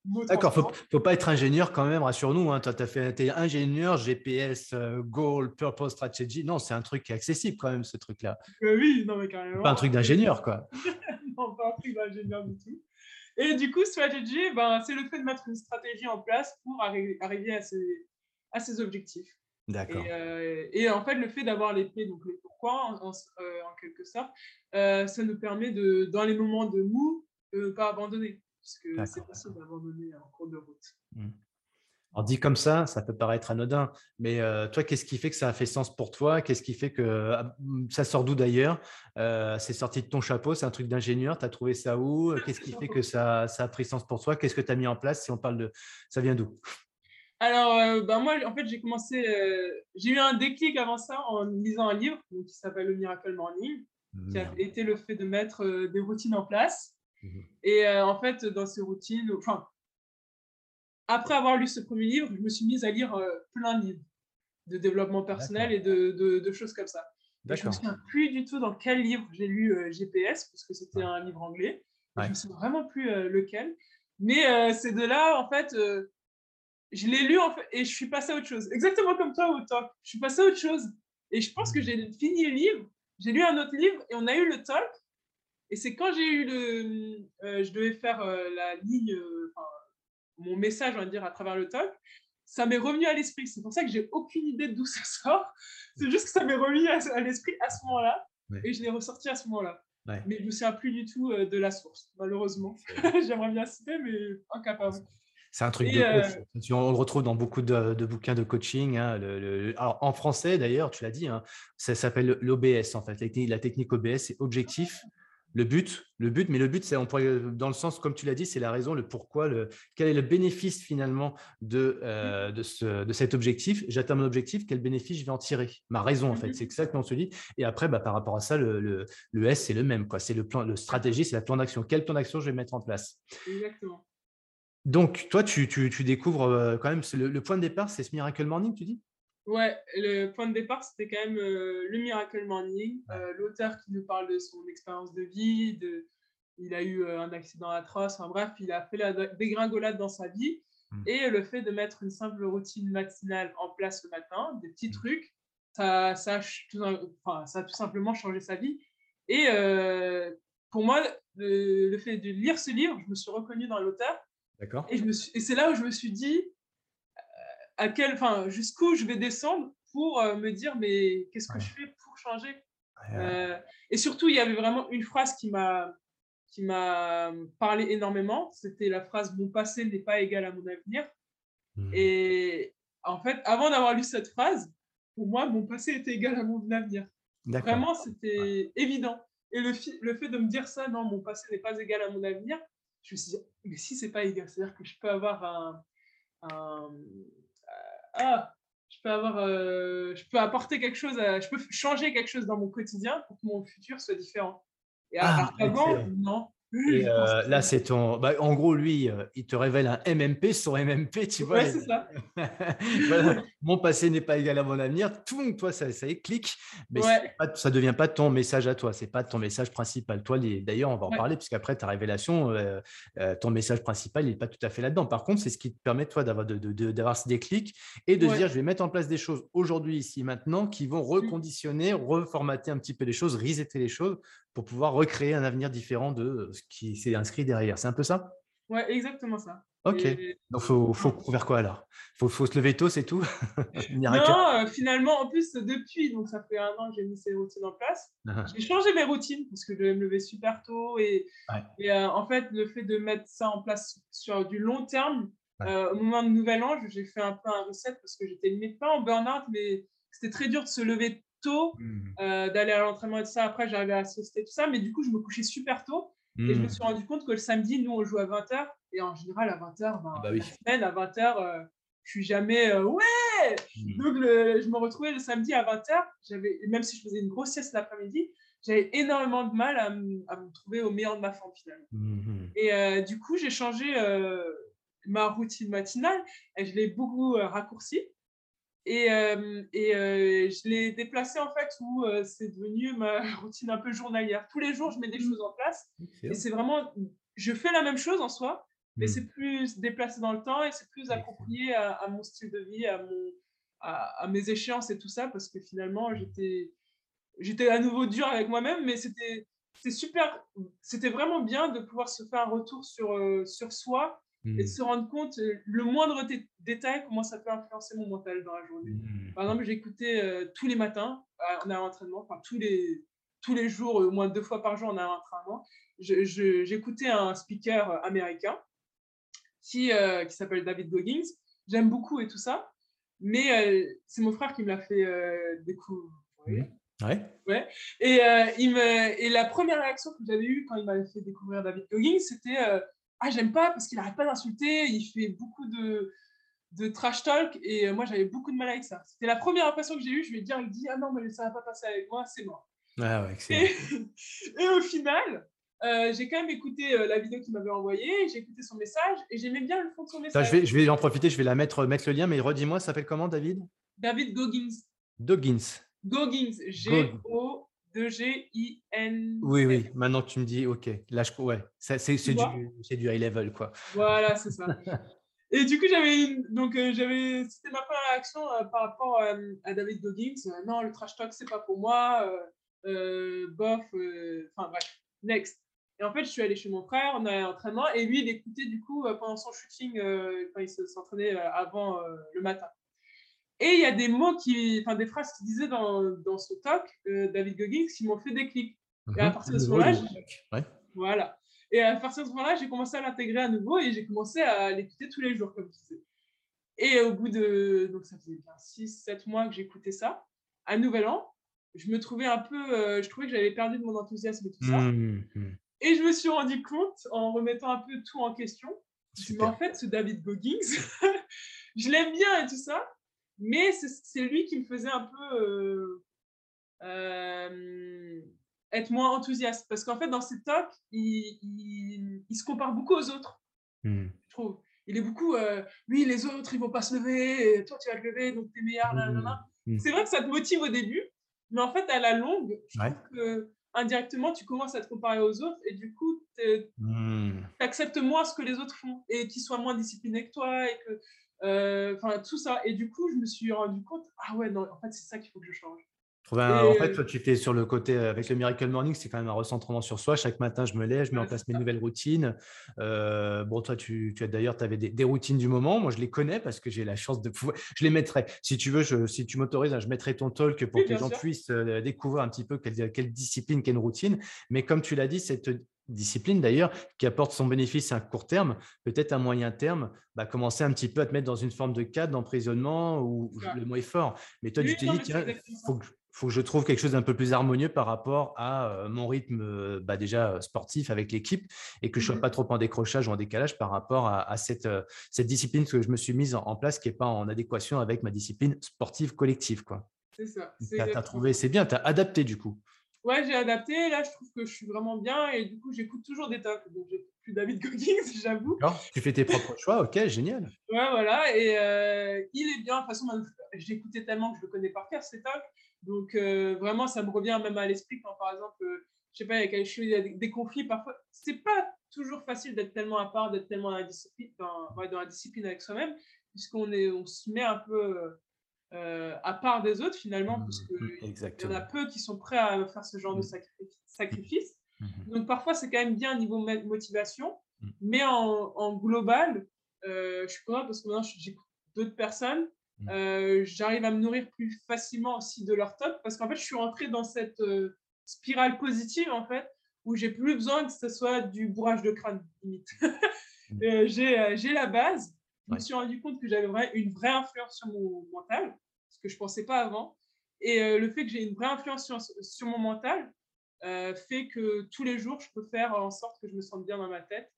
D'accord, faut, faut pas être ingénieur quand même, rassure-nous. Hein. Toi, tu as fait, es ingénieur, GPS, Goal, Purpose, Strategy. Non, c'est un truc qui est accessible quand même, ce truc-là. oui, non, mais carrément. Pas un truc d'ingénieur, quoi. non, pas un truc d'ingénieur du tout. Et du coup, strategy, ben, c'est le fait de mettre une stratégie en place pour arriver à ces à ses objectifs. D'accord. Euh, et, en fait, le fait d'avoir les P, donc les pourquoi, en, euh, quelque sorte, euh, ça nous permet, de, dans les moments de mou, de ne pas abandonner, parce que c'est possible d'abandonner en cours de route. Mmh. Alors dit comme ça, ça peut paraître anodin, mais toi, qu'est-ce qui fait que ça a fait sens pour toi? Qu'est-ce qui fait que ah, mmh, ça sort d'où d'ailleurs? C'est sorti de ton chapeau, c'est un truc d'ingénieur, tu as trouvé ça où? Qu'est-ce qui fait que ça, ça, a pris sens pour toi? Qu'est-ce que tu as mis en place Si on parle de ça vient d'où? Alors, euh, bah, moi, en fait, j'ai commencé, euh, j'ai eu un déclic avant ça en lisant un livre qui s'appelle Le Miracle Morning, qui a été le fait de mettre euh, des routines en place. Mmh et en fait, dans ces routines, enfin, après avoir lu ce premier livre, je me suis mise à lire plein de livres de développement personnel et de, de, choses comme ça. je ne me souviens plus du tout dans quel livre j'ai lu GPS, parce que c'était un livre anglais. Je ne me souviens vraiment plus lequel. Mais c'est de là, en fait, je l'ai lu en fait, et je suis passé à autre chose. Exactement comme toi, au talk. Je suis passé à autre chose. Et je pense que j'ai fini le livre, j'ai lu un autre livre et on a eu le talk. Et c'est quand j'ai eu le. Euh, je devais faire euh, la ligne, euh, mon message, on va dire, à travers le talk. Ça m'est revenu à l'esprit. C'est pour ça que j'ai aucune idée d'où ça sort. C'est juste que ça m'est revenu à, l'esprit à ce moment-là. Et je l'ai ressorti à ce moment-là. Mais je ne me souviens plus du tout de la source, malheureusement. J'aimerais bien citer, mais incapable. C'est un truc de coach. On le retrouve dans beaucoup de, bouquins de coaching. Hein, alors, en français, d'ailleurs, tu l'as dit, hein, ça s'appelle l'OBS, en fait. La technique OBS, c'est objectif, le but, le but, mais le but, c'est dans le sens, comme tu l'as dit, c'est la raison, le pourquoi, le, quel est le bénéfice finalement de, euh, de, ce, de, cet objectif. J'atteins mon objectif, quel bénéfice je vais en tirer? Ma raison, en fait, mmh c'est ça que l'on se dit. Et après, bah, par rapport à ça, le, le, S, c'est le même. C'est le plan, le stratégie, c'est la plan d'action. Quel plan d'action je vais mettre en place? Exactement. Donc, toi, tu, découvres euh, quand même, le, point de départ, c'est ce Miracle Morning, tu dis? Ouais, le point de départ, c'était quand même euh, le Miracle Morning. Euh, l'auteur qui nous parle de son expérience de vie, de, il a eu un accident atroce, enfin bref, il a fait la dégringolade dans sa vie. Mmh. Et le fait de mettre une simple routine matinale en place le matin, des petits mmh. trucs, ça, ça, a tout simplement changé sa vie. Et pour moi, le, le, fait de lire ce livre, je me suis reconnue dans l'auteur D'accord. Et, et c'est là où je me suis dit euh, à quel, enfin, jusqu'où je vais descendre pour euh, me dire mais qu'est-ce que je fais pour changer? Euh, Et surtout, il y avait vraiment une phrase qui m'a qui m'a parlé énormément. C'était la phrase mon passé n'est pas égal à mon avenir. Mmh. Et en fait, avant d'avoir lu cette phrase, pour moi, mon passé était égal à mon avenir. Vraiment, c'était évident. Et le, le fait de me dire ça, non, mon passé n'est pas égal à mon avenir, je me suis dit, mais si c'est pas égal, c'est-à-dire que je peux avoir un. un ah, je peux avoir. Euh, je peux apporter quelque chose, je peux changer quelque chose dans mon quotidien pour que mon futur soit différent. Et ah, avant, non. Et euh, là, c'est ton. Bah, en gros, lui, euh, il te révèle un MMP, son MMP, tu vois. Ouais, c'est ça. Mon passé n'est pas égal à mon avenir. Tout, toi, ça, ça clic. Mais ça ne devient pas ton message à toi. C'est pas ton message principal. Toi, d'ailleurs, on va en parler, puisqu'après ta révélation, euh, ton message principal, il n'est pas tout à fait là-dedans. Par contre, c'est ce qui te permet, toi, d'avoir de, de, ce déclic et de se dire, je vais mettre en place des choses aujourd'hui, ici, maintenant, qui vont mmh. reconditionner, reformater un petit peu les choses, resetter les choses pour pouvoir recréer un avenir différent de ce qui s'est inscrit derrière. C'est un peu ça? Ouais, exactement ça. Ok. Donc, faut, faut faire quoi alors? Faut, faut se lever tôt, c'est tout? Non, euh, finalement, en plus, depuis, donc ça fait un an que j'ai mis ces routines en place, uh-huh. j'ai changé mes routines parce que je devais me lever super tôt. Et, et euh, en fait, le fait de mettre ça en place sur du long terme, euh, au moment de Nouvel An, j'ai fait un peu un reset parce que j'étais pas en burn-out, mais c'était très dur de se lever tôt, mmh. d'aller à l'entraînement et tout ça. Après, j'arrivais à siester tout ça, mais du coup, je me couchais super tôt. Et je me mmh. suis rendu compte que le samedi, nous, on joue à 20h. Et en général, à 20h, ben, ah bah la semaine, à 20h, euh, je suis jamais euh, ouais. Mmh. Donc, je me retrouvais le samedi à 20h. J'avais, même si je faisais une grosse sieste l'après-midi, j'avais énormément de mal à, me trouver au meilleur de ma forme finalement. Mmh et euh, du coup, j'ai changé ma routine matinale et je l'ai beaucoup raccourcie. Et, et je l'ai déplacé en fait où c'est devenu ma routine un peu journalière. Tous les jours, je mets des choses en place. Et c'est vraiment, je fais la même chose en soi, mais mmh. c'est plus déplacé dans le temps et c'est plus approprié à, mon style de vie, à, mon, à, mes échéances et tout ça, parce que finalement, mmh. j'étais, j'étais à nouveau dur avec moi-même, mais c'était, super, c'était vraiment bien de pouvoir se faire un retour sur, sur soi et de mmh. se rendre compte, euh, le moindre détail, comment ça peut influencer mon mental dans la journée. Mmh. Par exemple, j'écoutais euh, tous les matins, on a un entraînement, enfin tous les, tous les jours, au moins deux fois par jour, on a un entraînement. J'écoutais un speaker américain qui, euh, qui s'appelle David Goggins. J'aime beaucoup et tout ça, mais c'est mon frère qui me l'a fait découvrir. Mmh. Ouais. ouais. Et, il me, et la première réaction que j'avais eue quand il m'avait fait découvrir David Goggins, c'était ah j'aime pas parce qu'il arrête pas d'insulter, il fait beaucoup de, de trash talk et euh, moi j'avais beaucoup de mal avec ça. C'était la première impression que j'ai eue, je lui ai dit, il dit ah non mais ça va pas passer avec moi, c'est mort. Ah ouais, et, et, au final, euh, j'ai quand même écouté euh, la vidéo qu'il m'avait envoyée, j'ai écouté son message et j'aimais bien le fond de son message. je, vais, je vais en profiter, je vais la mettre, mettre le lien, mais redis-moi, ça s'appelle comment David? David Goggins. Goggins. Goggins, G-O de G-I-N. Oui, oui, maintenant tu me dis, ok, là, je, ouais, c'est du, du high level, quoi. Voilà, c'est ça. Et du coup, j'avais donc euh, j'avais c'était ma première réaction euh, par rapport euh, à David Goggins. non, le trash talk c'est pas pour moi. bof. Enfin bref, next. Et en fait, je suis allée chez mon frère, on a un entraînement et lui, il écoutait du coup pendant son shooting quand il s'entraînait avant le matin. Et il y a des mots qui, enfin des phrases qu'il disait dans, dans ce talk, euh, David Goggins, qui m'ont fait des clics. Et à mhm. partir de ce moment-là, voilà. Et à partir de ce moment-là, j'ai commencé à l'intégrer à nouveau et j'ai commencé à l'écouter tous les jours, comme tu disais. Et au bout de, donc ça faisait bien 6-7 mois que j'écoutais ça, à Nouvel An, je me trouvais un peu, euh, je trouvais que j'avais perdu de mon enthousiasme et tout ça. Mmh, mmh. Et je me suis rendu compte, en remettant un peu tout en question, mais en fait, ce David Goggins, je l'aime bien et tout ça, mais c'est lui qui me faisait un peu euh, euh, être moins enthousiaste. Parce qu'en fait, dans ses talks, il, il, se compare beaucoup aux autres, mmh. je trouve. Il est beaucoup, euh, oui, les autres, ils vont pas se lever, et toi, tu vas te lever, donc tu es meilleur. Mmh. C'est vrai que ça te motive au début, mais en fait, à la longue, je trouve que indirectement, tu commences à te comparer aux autres et du coup, tu acceptes moins ce que les autres font et qu'ils soient moins disciplinés que toi et que enfin, tout ça. Et du coup, je me suis rendu compte, ah ouais, non, en fait, c'est ça qu'il faut que je change. en fait, toi, tu étais sur le côté euh, avec le Miracle Morning, c'est quand même un recentrement sur soi. Chaque matin, je me lève, je mets en place mes nouvelles routines. Euh, bon, toi, tu, tu as d'ailleurs, tu avais des, routines du moment. Moi, je les connais parce que j'ai la chance de pouvoir. Je les mettrai. Si tu veux, je, si tu m'autorises, hein, je mettrai ton talk pour que les gens puissent découvrir un petit peu quelle, quelle discipline, quelle routine. Mais comme tu l'as dit, cette discipline d'ailleurs, qui apporte son bénéfice à court terme, peut-être à moyen terme, bah, commencer un petit peu à te mettre dans une forme de cadre d'emprisonnement ou le mot est fort. Mais toi, tu te dis, tiens, faut, que je trouve quelque chose d'un peu plus harmonieux par rapport à euh, mon rythme euh, bah, déjà sportif avec l'équipe et que je ne sois mmh pas trop en décrochage ou en décalage par rapport à, cette, euh, cette discipline que je me suis mise en, place qui n'est pas en adéquation avec ma discipline sportive collective. C'est ça. Tu as, trouvé, c'est bien, tu as adapté du coup. Ouais, j'ai adapté. Là, je trouve que je suis vraiment bien et du coup, j'écoute toujours des talks. Donc, j'ai plus David Goggins, j'avoue. Tu fais tes propres choix, ok, génial. Ouais, voilà. Et euh, il est bien. De toute façon, j'écoutais tellement que je le connais par cœur, ces talks. Donc, euh, vraiment, ça me revient même à l'esprit quand, par exemple, euh, je sais pas, il y a des, conflits. Parfois, c'est pas toujours facile d'être tellement à part, d'être tellement dans la discipline, dans, dans la discipline avec soi-même, puisqu'on on se met un peu euh, à part des autres finalement, parce mmh, qu'il y en a peu qui sont prêts à faire ce genre de mmh. sacrifice. Mmh, Donc parfois c'est quand même bien niveau motivation, mais en, global, je suis content parce que maintenant, j'écoute d'autres personnes. Mmh. J'arrive à me nourrir plus facilement aussi de leur top parce qu'en fait, je suis rentrée dans cette spirale positive, en fait, où j'ai plus besoin que ce soit du bourrage de crâne, limite. Mmh. j'ai la base. Je me suis rendu compte que j'avais une vraie influence sur mon mental, ce que je ne pensais pas avant. Et le fait que j'ai une vraie influence sur, sur mon mental fait que tous les jours, je peux faire en sorte que je me sente bien dans ma tête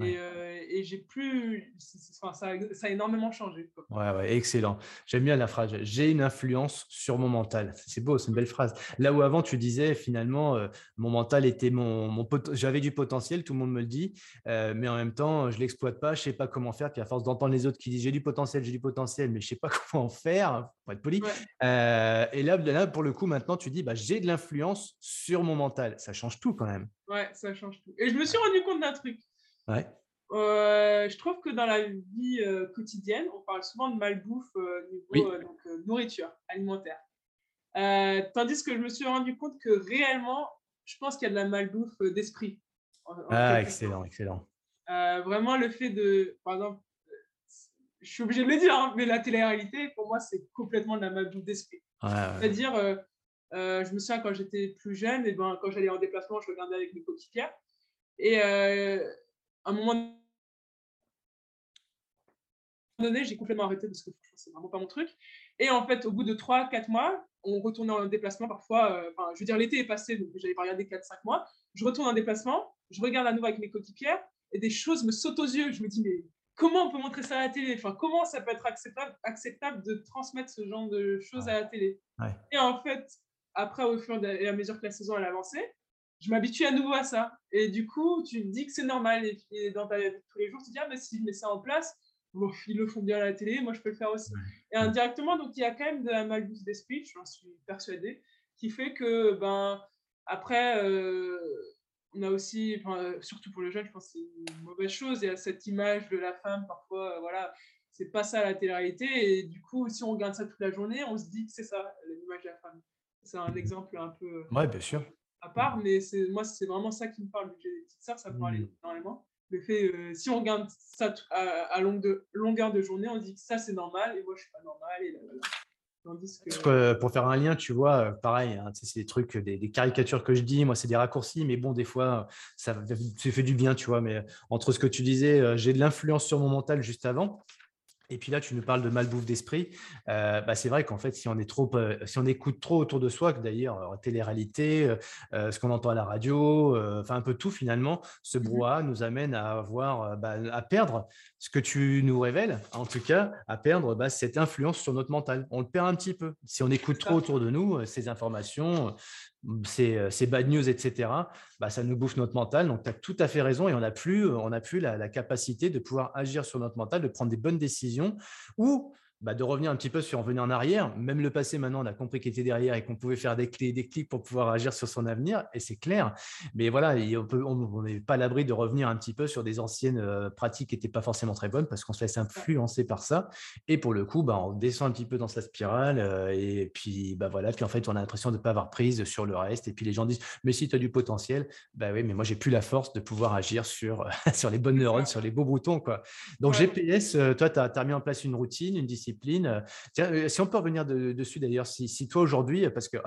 euh, et, j'ai plus. ça, a énormément changé. Ouais, ouais, excellent. J'aime bien la phrase. J'ai une influence sur mon mental. C'est beau, c'est une belle phrase. Là où avant, tu disais finalement, euh, mon mental était mon. mon J'avais du potentiel, tout le monde me le dit, euh, mais en même temps, je ne l'exploite pas, je ne sais pas comment faire. Puis à force d'entendre les autres qui disent j'ai du potentiel, j'ai du potentiel, mais je ne sais pas comment faire, pour être poli. et là, là, pour le coup, maintenant, tu dis bah, j'ai de l'influence sur mon mental. Ça change tout quand même. Ouais, ça change tout. Et je me suis rendu compte d'un truc. Ouais. Euh, je trouve que dans la vie euh, quotidienne, on parle souvent de malbouffe euh, niveau donc, nourriture alimentaire. tandis que je me suis rendu compte que réellement, je pense qu'il y a de la malbouffe d'esprit. Ah, excellent, excellent. vraiment, le fait de, par exemple, je suis obligé de le dire, hein, mais la télé-réalité, pour moi, c'est complètement de la malbouffe d'esprit. C'est-à-dire, je me souviens quand j'étais plus jeune, et ben, quand j'allais en déplacement, je regardais avec mes coéquipiers. Et à un moment donné, j'ai complètement arrêté parce que c'est vraiment pas mon truc. Et en fait, au bout de 3-4 mois, on retournait en déplacement parfois. Euh, enfin, je veux dire, l'été est passé, donc j'avais pas regardé 4-5 mois. Je retourne en déplacement, je regarde à nouveau avec mes coéquipières et des choses me sautent aux yeux. Je me dis, mais comment on peut montrer ça à la télé? Enfin, comment ça peut être acceptable, acceptable de transmettre ce genre de choses à la télé? Et en fait, après, au fur et à mesure que la saison elle avançait, je m'habitue à nouveau à ça. Et du coup, tu te dis que c'est normal. Et puis, dans ta vie tous les jours, tu te dis, ah, mais si je mets ça en place, ils le font bien à la télé, moi, je peux le faire aussi. Et indirectement, donc, il y a quand même de la malbouffe d'esprit, j'en suis persuadée, qui fait que, ben, après, euh, on a aussi, surtout pour le jeune, je pense que c'est une mauvaise chose. Il y a cette image de la femme, parfois, euh, voilà, c'est pas ça la télé-réalité. Et du coup, si on regarde ça toute la journée, on se dit que c'est ça, l'image de la femme. C'est un exemple un peu. Ouais, bien sûr à part, mais c'est moi, c'est vraiment ça qui me parle. J'ai des petites sœurs, ça me parle mmh. énormément. Le fait, euh, si on regarde ça à, longue de, longueur de journée, on dit que ça, c'est normal, et moi, je suis pas normal, et là, que... Pour faire un lien, tu vois, euh, pareil, hein, c'est des trucs, des, caricatures que je dis, moi, c'est des raccourcis, mais bon, des fois, ça, ça fait du bien, tu vois. Mais entre ce que tu disais, euh, j'ai de l'influence sur mon mental juste avant, et puis là, tu nous parles de malbouffe d'esprit. Euh, bah, c'est vrai qu'en fait, si on, est trop, euh, si on écoute trop autour de soi, que d'ailleurs, euh, télé-réalité, ce qu'on entend à la radio, enfin un peu tout finalement, ce mmh brouhaha nous amène à avoir, bah, à perdre ce que tu nous révèles, en tout cas, à perdre bah, cette influence sur notre mental. On le perd un petit peu. Si on écoute trop autour de nous, ces informations, ces, ces, bad news, etc., bah, ça nous bouffe notre mental. Donc, tu as tout à fait raison et on n'a plus, on a plus la, la, capacité de pouvoir agir sur notre mental, de prendre des bonnes décisions ou bah, de revenir un petit peu sur en venir en arrière. Même le passé, maintenant, on a compris qu'il était derrière et qu'on pouvait faire des clés, des clics pour pouvoir agir sur son avenir, et c'est clair. Mais voilà, on n'est pas à l'abri de revenir un petit peu sur des anciennes euh, pratiques qui n'étaient pas forcément très bonnes parce qu'on se laisse influencer par ça. Et pour le coup, bah, on descend un petit peu dans sa spirale, euh, et puis bah, voilà, puis en fait, on a l'impression de ne pas avoir prise sur le reste. Et puis les gens disent, mais si tu as du potentiel, bah oui, mais moi, j'ai plus la force de pouvoir agir sur, sur les bonnes neurones, sur les beaux boutons. Quoi. Donc, GPS, euh, toi, tu as, as mis en place une routine, une discipline euh, euh, si on peut revenir dessus d'ailleurs, si, toi aujourd'hui, parce que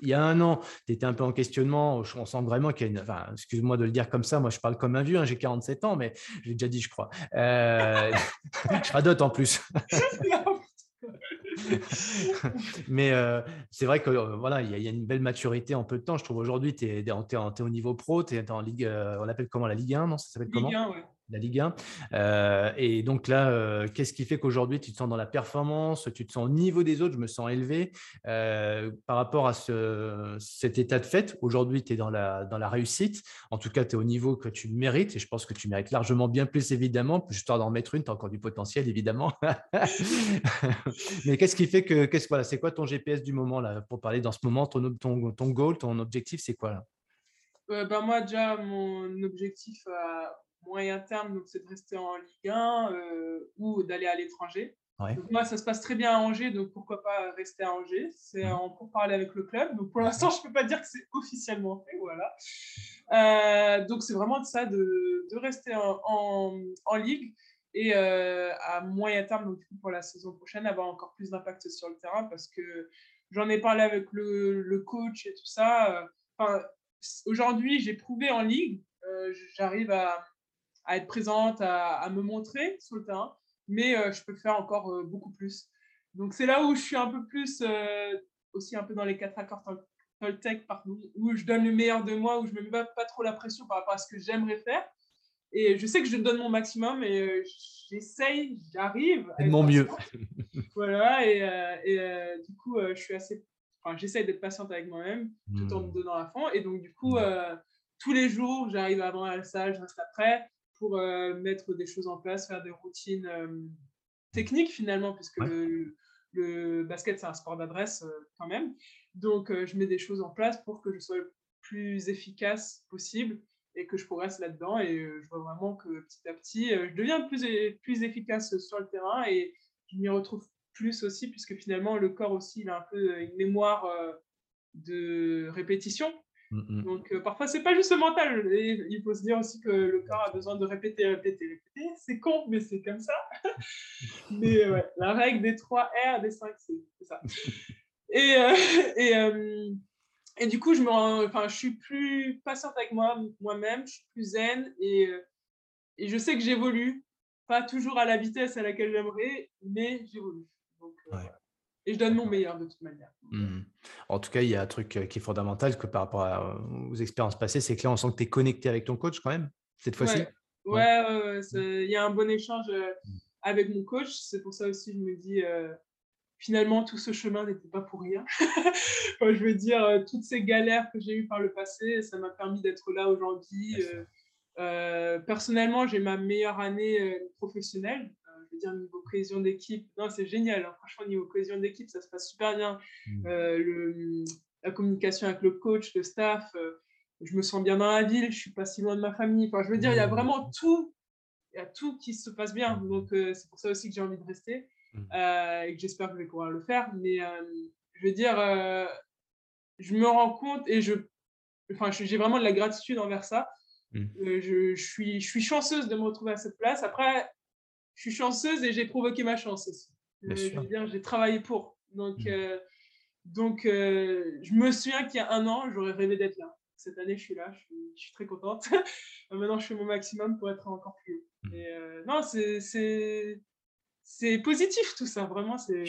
il y a un an, tu étais un peu en questionnement, on sent vraiment qu'il y a une. Excuse-moi de le dire comme ça, moi je parle comme un vieux, hein, j'ai 47 ans, mais j'ai déjà dit, je crois. Euh, je radote en plus. mais c'est vrai que voilà, il y, a une belle maturité en peu de temps. Je trouve aujourd'hui, tu es, au niveau pro, tu es en Ligue, on appelle comment la Ligue 1, non la Ligue 1. Euh, et donc là, euh, qu'est-ce qui fait qu'aujourd'hui, tu te sens dans la performance, tu te sens au niveau des autres, je me sens élevé euh, par rapport à ce, cet état de fait. Aujourd'hui, tu es dans la, dans la réussite. En tout cas, tu es au niveau que tu mérites et je pense que tu mérites largement bien plus, évidemment. Histoire d'en mettre une, tu as encore du potentiel, évidemment. Mais qu'est-ce qui fait que, qu'est-ce, voilà, c'est quoi ton GPS du moment là, pour parler dans ce moment, ton, ton, ton goal, ton objectif, c'est quoi là? Ben moi, déjà, mon objectif moyen terme, donc c'est de rester en Ligue 1 euh, ou d'aller à l'étranger. moi, ça se passe très bien à Angers, donc pourquoi pas rester à Angers C'est en parler avec le club. Donc pour l'instant, je ne peux pas dire que c'est officiellement fait. Voilà. Euh, donc c'est vraiment ça, de, de rester en, en, Ligue. et à moyen terme, donc pour la saison prochaine, avoir encore plus d'impact sur le terrain parce que j'en ai parlé avec le, le, coach et tout ça. Enfin, Aujourd'hui, j'ai prouvé en ligue, j'arrive à, à, être présente, à, à, me montrer sur le terrain, mais je peux faire encore beaucoup plus. Donc c'est là où je suis un peu plus, aussi un peu dans les quatre accords Toltec, où je donne le meilleur de moi, où je ne me mets pas trop la pression par rapport à ce que j'aimerais faire. Et je sais que je donne mon maximum et euh, j'essaye, j'arrive. De mon mieux. voilà, et, euh, et euh, du coup, je suis assez. Enfin, j'essaye d'être patiente avec moi-même tout en me hmm. donnant à fond. Et donc, du coup, hmm. tous les jours, j'arrive avant la salle, je reste après pour mettre des choses en place, faire des routines techniques finalement, puisque le, le, basket, c'est un sport d'adresse quand même. Donc, je mets des choses en place pour que je sois le plus efficace possible et que je progresse là-dedans. Et euh, je vois vraiment que petit à petit, euh, je deviens plus, plus efficace sur le terrain et je m'y retrouve plus aussi, puisque finalement, le corps aussi, il a un peu une mémoire euh, de répétition. Mmh, mmh. Donc parfois, c'est pas juste le mental. Et il faut se dire aussi que le corps a besoin de répéter, répéter, répéter. C'est con, mais c'est comme ça. mais ouais, la règle des 3 R, des 5 C, c'est ça. Et, et, et du coup, je, me enfin, je suis plus patiente avec moi, moi-même, je suis plus zen et, euh, et je sais que j'évolue. Pas toujours à la vitesse à laquelle j'aimerais, mais j'évolue. Euh, et je donne mon meilleur de toute manière. Mmh. En tout cas, il y a un truc euh, qui est fondamental que par rapport aux expériences passées, c'est que là, on sent que tu es connecté avec ton coach quand même, cette fois-ci. Ouais, ouais, il y a un bon échange mmh. avec mon coach. C'est pour ça aussi, je me dis, finalement, tout ce chemin n'était pas pour rien. je veux dire, euh, toutes ces galères que j'ai eues par le passé, ça m'a permis d'être là aujourd'hui. Euh, euh, personnellement, j'ai ma meilleure année professionnelle. Veux dire, niveau cohésion d'équipe, non, c'est génial. Hein. Franchement, niveau cohésion d'équipe, ça se passe super bien. Mmh. Le, la communication avec le coach, le staff, je me sens bien dans la ville, je suis pas si loin de ma famille. Enfin, je veux dire, il y a mmh. vraiment tout, il y a tout qui se passe bien. Mmh. Donc, c'est pour ça aussi que j'ai envie de rester. Euh, et que j'espère que je vais pouvoir le faire. Mais euh, je veux dire, euh, je me rends compte et je, enfin, j'ai vraiment de la gratitude envers ça. Mmh. Je, je, suis, je suis chanceuse de me retrouver à cette place. Après, je suis chanceuse et j'ai provoqué ma chance aussi. je veux dire, j'ai travaillé pour. Donc, mmh. donc je me souviens qu'il y a un an, j'aurais rêvé d'être là. Cette année, je suis là, je suis, je suis très contente. Maintenant, je fais mon maximum pour être encore plus haut. Et non, c'est c'est positif tout ça, vraiment. C'est...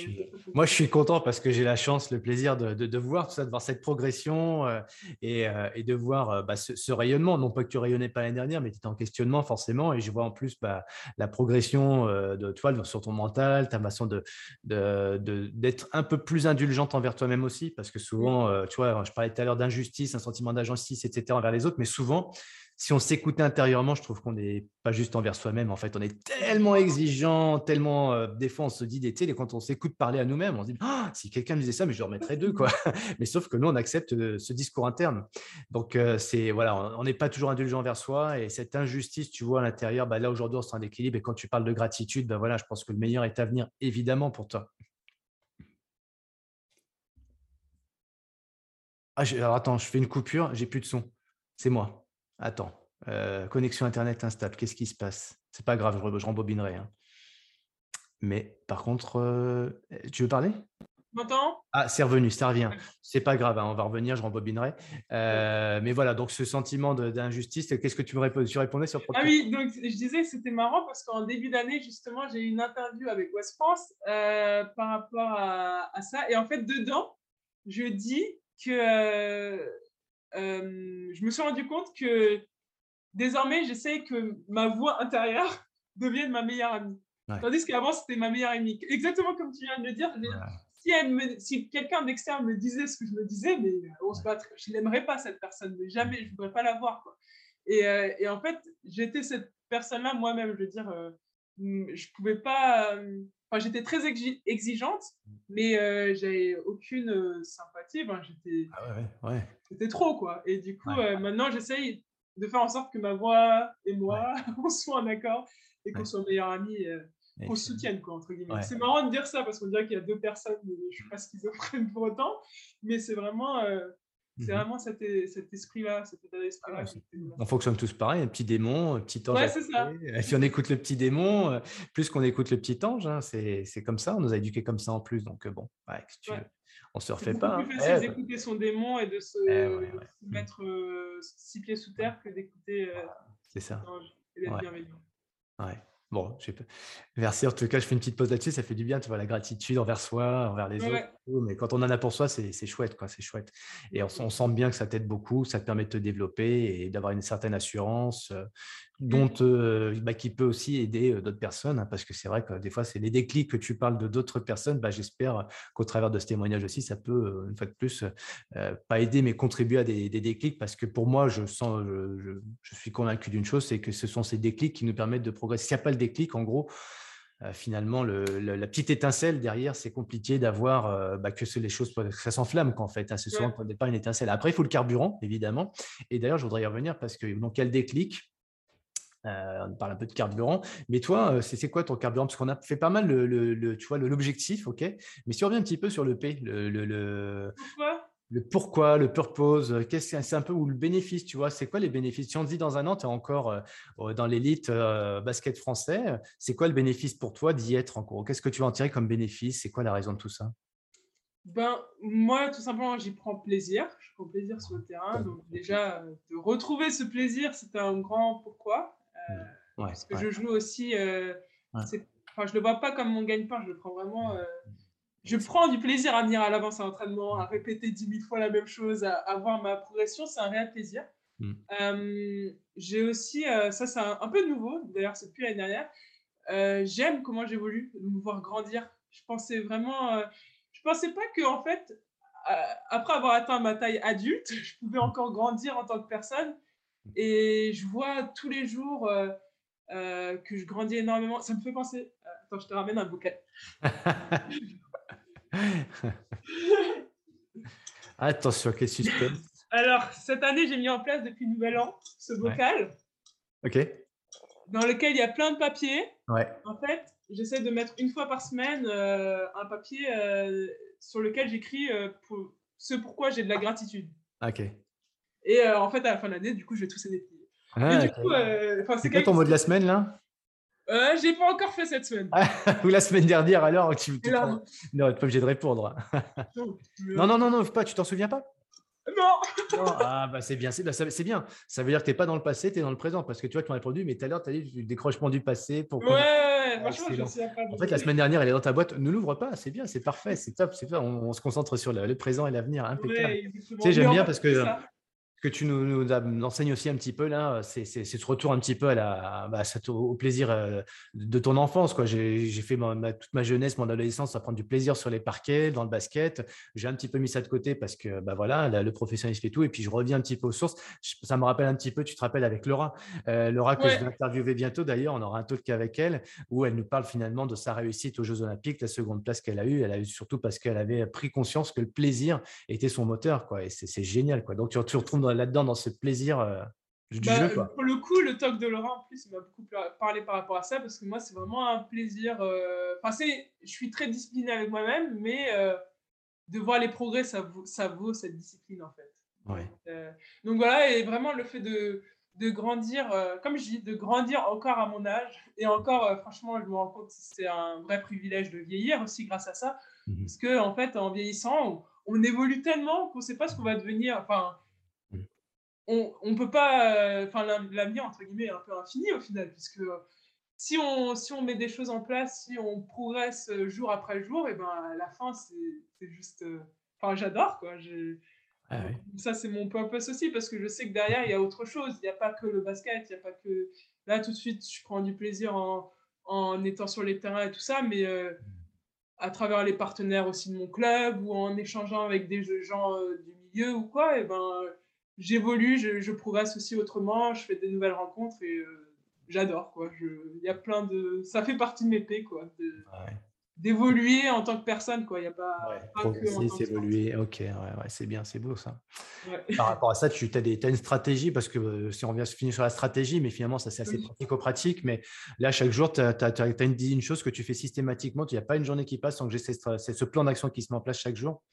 Moi, je suis content parce que j'ai la chance, le plaisir de, de, voir tout ça, de voir cette progression euh, et, euh, et, de voir euh, bah, ce, rayonnement. Non pas que tu rayonnais pas l'année dernière, mais tu étais en questionnement forcément. Et je vois en plus bah, la progression de toi sur ton mental, ta façon de, d'être un peu plus indulgente envers toi-même aussi. Parce que souvent, tu vois, je parlais tout à l'heure d'injustice, un sentiment d'injustice, etc. envers les autres, mais souvent, si on s'écoutait intérieurement, je trouve qu'on n'est pas juste envers soi-même. En fait, on est tellement exigeant, tellement euh, des fois on se dit des et quand on s'écoute parler à nous-mêmes, on se dit «Ah, si quelqu'un me disait ça, mais je remettrais deux quoi. mais sauf que nous, on accepte euh, ce discours interne. Donc euh, c'est voilà, on n'est pas toujours indulgent envers soi et cette injustice, tu vois à l'intérieur, bah, là aujourd'hui on se un équilibre et quand tu parles de gratitude, bah, voilà, je pense que le meilleur est à venir évidemment pour toi. Ah, alors attends, je fais une coupure, j'ai plus de son. C'est moi. Attends, euh, connexion Internet instable, qu'est-ce qui se passe? C'est pas grave, je, rembobinerai. Hein. Mais par contre, euh, tu veux parler? M'entends? Ah, c'est revenu, ça revient. C'est pas grave, hein, on va revenir, je rembobinerai. Euh, mais voilà, donc ce sentiment d'injustice, qu'est-ce que tu me répondais, tu répondais sur Ah oui, donc je disais que c'était marrant parce qu'en début d'année, justement, j'ai eu une interview avec West France par rapport à, à, ça. Et en fait, dedans, je dis que je me suis rendu compte que désormais, j'essaie que ma voix intérieure devienne ma meilleure amie. Tandis qu'avant, c'était ma meilleure amie. Exactement comme tu viens de le dire. Si, si quelqu'un d'externe me disait ce que je me disais, mais on se battrait. Je n'aimerais pas cette personne, mais jamais, je ne voudrais pas la voir. Quoi. Et, euh, et, en fait, j'étais cette personne-là moi-même. Je veux dire, euh, je pouvais pas. Euh, enfin, j'étais très exigeante, mais euh, j'avais aucune euh, sympathie. j'étais, ah ouais, trop quoi. Et du coup, euh, maintenant, j'essaye de faire en sorte que ma voix et moi, on soit en accord et qu'on soit meilleurs amis, qu'on se soutienne quoi entre guillemets. C'est marrant de dire ça parce qu'on dirait qu'il y a deux personnes, mais je suis pas schizophrène pour autant, mais c'est vraiment C'est mhm. vraiment cet, esprit-là, cet état d'esprit-là. Ah, on fonctionne tous pareil, un petit démon, un petit ange. Ouais, c'est ça. Si on écoute le petit démon, euh, plus qu'on écoute le petit ange, hein, c'est comme ça, on nous a éduqués comme ça en plus. Donc euh, bon, ouais, tu, on se refait pas. C'est plus facile d'écouter son démon et de se, eh mettre euh, six pieds sous terre que d'écouter c'est ça. et d'être bienveillant. Ouais. Bon, merci. En tout cas, je fais une petite pause là-dessus. Ça fait du bien, tu vois, la gratitude envers soi, envers les autres. Mais quand on en a pour soi, c'est chouette, quoi. C'est chouette. Et on, sent bien que ça t'aide beaucoup, ça te permet de te développer et d'avoir une certaine assurance. Euh, dont, euh, bah, qui peut aussi aider euh, d'autres personnes, hein, parce que c'est vrai que des fois, c'est les déclics que tu parles de d'autres personnes. Bah, J'espère qu'au travers de ce témoignage aussi, ça peut, une fois de plus, pas aider, mais contribuer à des, déclics, parce que pour moi, je, sens, je, suis convaincu d'une chose, c'est que ce sont ces déclics qui nous permettent de progresser. S'il n'y a pas le déclic, en gros, finalement, le, la petite étincelle derrière, c'est compliqué d'avoir bah, que les choses, que ça s'enflamme qu'en fait. Hein, c'est souvent ouais. pas une étincelle. Après, il faut le carburant, évidemment. Et d'ailleurs, je voudrais y revenir parce que donc, quel déclic euh, on parle un peu de carburant, mais toi, euh, c'est quoi ton carburant? Parce qu'on a fait pas mal le, tu vois, l'objectif, ok? Mais si on revient un petit peu sur le P, le, le, pourquoi? Le pourquoi, le purpose, euh, c'est un peu où le bénéfice, tu vois, c'est quoi les bénéfices? Si on te dit dans un an, tu es encore dans l'élite basket français, c'est quoi le bénéfice pour toi d'y être encore? Qu'est-ce que tu vas en tirer comme bénéfice? C'est quoi la raison de tout ça? Ben, moi, tout simplement, j'y prends plaisir. Je prends plaisir sur le terrain. Donc, déjà, de retrouver ce plaisir, c'est un grand pourquoi. Euh, parce que je joue aussi. Euh, enfin, je le vois pas comme mon gagne-pain, je le prends vraiment. Euh, je prends du plaisir à venir à l'avance à l'entraînement, à répéter 10 000 fois la même chose, à, voir ma progression, c'est un réel plaisir. Mm. j'ai aussi, ça c'est un, peu nouveau, d'ailleurs c'est depuis l'année dernière, j'aime comment j'évolue, de me voir grandir. Je pensais vraiment, je pensais pas que en fait, après avoir atteint ma taille adulte, je pouvais encore grandir en tant que personne. Et je vois tous les jours euh, euh, que je grandis énormément. Ça me fait penser. Euh, attends, je te ramène un bouquet. Attention, quel suspense. Alors, cette année, j'ai mis en place depuis Nouvel An ce bocal. Ok. Dans lequel il y a plein de papiers. Ouais. En fait, j'essaie de mettre une fois par semaine un papier sur lequel j'écris pour, ce pourquoi j'ai de la gratitude. Ok. Et euh, en fait, à la fin de l'année, du coup, je vais tous les déplier. Ah, euh, c'est quoi ton mot de la semaine là? Euh, J'ai pas encore fait cette semaine. Ou la semaine dernière alors tu, tu Non, tu n'es pas obligé de répondre. non, non, non, non, pas, tu t'en souviens pas? Non. Ah, bah c'est bien, c'est bien. Ça veut dire que tu n'es pas dans le passé, tu es dans le présent. Parce que tu vois, tu m'as répondu, mais tout à l'heure, tu as dit du décrochement du passé. Pour ouais, franchement, je sais pas. En fait, la semaine dernière, elle est dans ta boite. Ne l'ouvre pas, c'est bien, c'est parfait, c'est top. c'est On, on, se concentre sur le, présent et l'avenir. Impeccable. tu sais, j'aime bien parce que que tu nous, nous, enseignes aussi un petit peu là, c'est ce retour un petit peu à la, bah, au plaisir euh, de ton enfance. J'ai fait toute ma jeunesse, mon adolescence à prendre du plaisir sur les parquets, dans le basket. J'ai un petit peu mis ça de côté parce que bah, voilà, le professionnalisme fait tout. Et puis je reviens un petit peu aux sources. Ça me rappelle un petit peu, tu te rappelles avec Laura, euh, Laura que je vais interviewer bientôt d'ailleurs, on aura un talk avec elle où elle nous parle finalement de sa réussite aux Jeux Olympiques, la seconde place qu'elle a eue. Elle a eu surtout parce qu'elle avait pris conscience que le plaisir était son moteur. Quoi, et c'est génial. Quoi. Donc tu, tu retrouves dans là-dedans, dans ce plaisir euh, du bah, jeu. Quoi. Pour le coup, le talk de Laurent, en plus, il m'a beaucoup parlé par rapport à ça, parce que moi, c'est vraiment un plaisir. Euh... Enfin, je suis très discipliné avec moi-même, mais euh, de voir les progrès, ça vaut, ça vaut cette discipline, en fait. Ouais. Euh, donc voilà, et vraiment le fait de, de grandir, comme je dis, de grandir encore à mon âge, et encore, franchement, je me rends compte que c'est un vrai privilège de vieillir aussi grâce à ça, mmh parce que en fait, en vieillissant, on, on évolue tellement qu'on ne sait pas ce qu'on va devenir. Enfin, on, on peut pas. Euh, enfin, l'avenir, entre guillemets, est un peu infini au final, puisque si on, si on met des choses en place, si on progresse euh, jour après jour, et ben à la fin, c'est juste. Euh, enfin, j'adore, quoi. Ah ça, c'est mon purpose aussi, parce que je sais que derrière, il y a autre chose. Il n'y a pas que le basket, il n'y a pas que. Là, tout de suite, je prends du plaisir en, en étant sur les terrains et tout ça, mais à travers les partenaires aussi de mon club ou en échangeant avec des gens du milieu ou quoi, et ben j'évolue, je, progresse aussi autrement, je fais des nouvelles rencontres et euh, j'adore quoi. Il y a plein de, ça fait partie de mes P quoi. D'évoluer en tant que personne quoi. Il y a pas, progresser, s'évoluer. Ok, ouais, c'est bien, c'est beau ça. Par rapport à ça, tu as, des, as une stratégie parce que euh, si on vient se finir sur la stratégie, mais finalement ça c'est assez pratico-pratique. Mais là, chaque jour, tu as, une, chose que tu fais systématiquement. Il n'y a pas une journée qui passe sans que j'ai ce plan d'action qui se met en place chaque jour.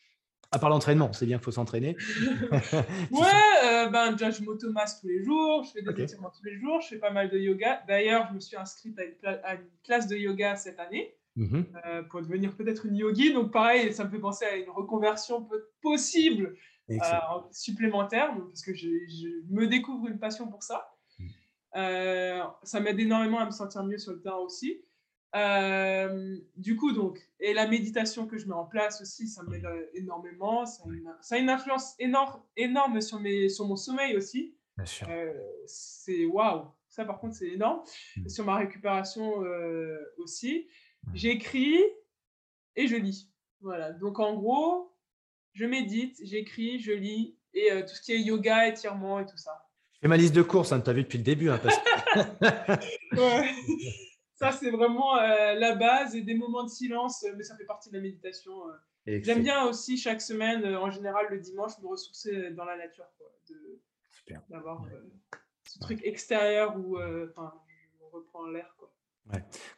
À part l'entraînement, c'est bien qu'il faut s'entraîner. ouais, ben, déjà, je m'automasse tous les jours, je fais des étirements tous les jours, je fais pas mal de yoga. D'ailleurs, je me suis inscrite à une, classe de yoga cette année. Mmh pour devenir peut-être une yogi. Donc, pareil, ça me fait penser à une reconversion possible supplémentaire, parce que je, me découvre une passion pour ça. Mmh. ça m'aide énormément à me sentir mieux sur le terrain aussi. Du coup, donc, et la méditation que je mets en place aussi, ça m'aide mmh. énormément. Ça a, une, influence énorme, énorme sur, mes, sur mon sommeil aussi. c'est waouh, ça par contre, c'est énorme. Sur ma récupération aussi. J'écris et je lis. Voilà. Donc, en gros, je médite, j'écris, je lis et euh, tout ce qui est yoga, étirement et tout ça. Je fais ma liste de courses, hein, tu as vu depuis le début. Hein, Ça, c'est vraiment euh, la base et des moments de silence, mais ça fait partie de la méditation. Euh. J'aime bien aussi chaque semaine, en général le dimanche, me ressourcer dans la nature. D'avoir ce truc extérieur où on reprend l'air.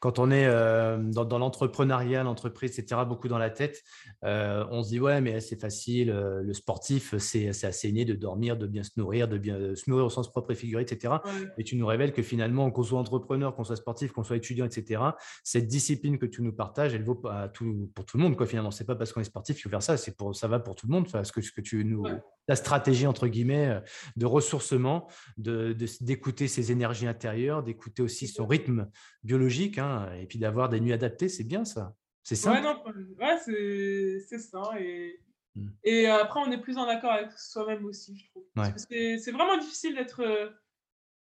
Quand on est euh, dans, l'entrepreneuriat, l'entreprise, etc., beaucoup dans la tête, euh, on se dit ouais, mais c'est facile. Euh, le sportif, c'est assez né de dormir, de bien se nourrir, de bien se nourrir au sens propre et figuré, etc. Et tu nous révèles que finalement, qu'on soit entrepreneur, qu'on soit sportif, qu'on soit étudiant, etc., cette discipline que tu nous partages, elle vaut tout, pour tout le monde. Quoi, finalement, c'est pas parce qu'on est sportif qu'il faut faire ça. C'est pour ça va pour tout le monde. Parce que ce que tu nous, la stratégie entre guillemets de ressourcement, de d'écouter ses énergies intérieures, d'écouter aussi son rythme biologique logique, hein, et puis d'avoir des nuits adaptées, c'est bien ça. C'est ça. Ouais, c'est ça. Et, mmh. et après, on est plus en accord avec soi-même aussi, je trouve. C'est vraiment difficile d'être. Euh,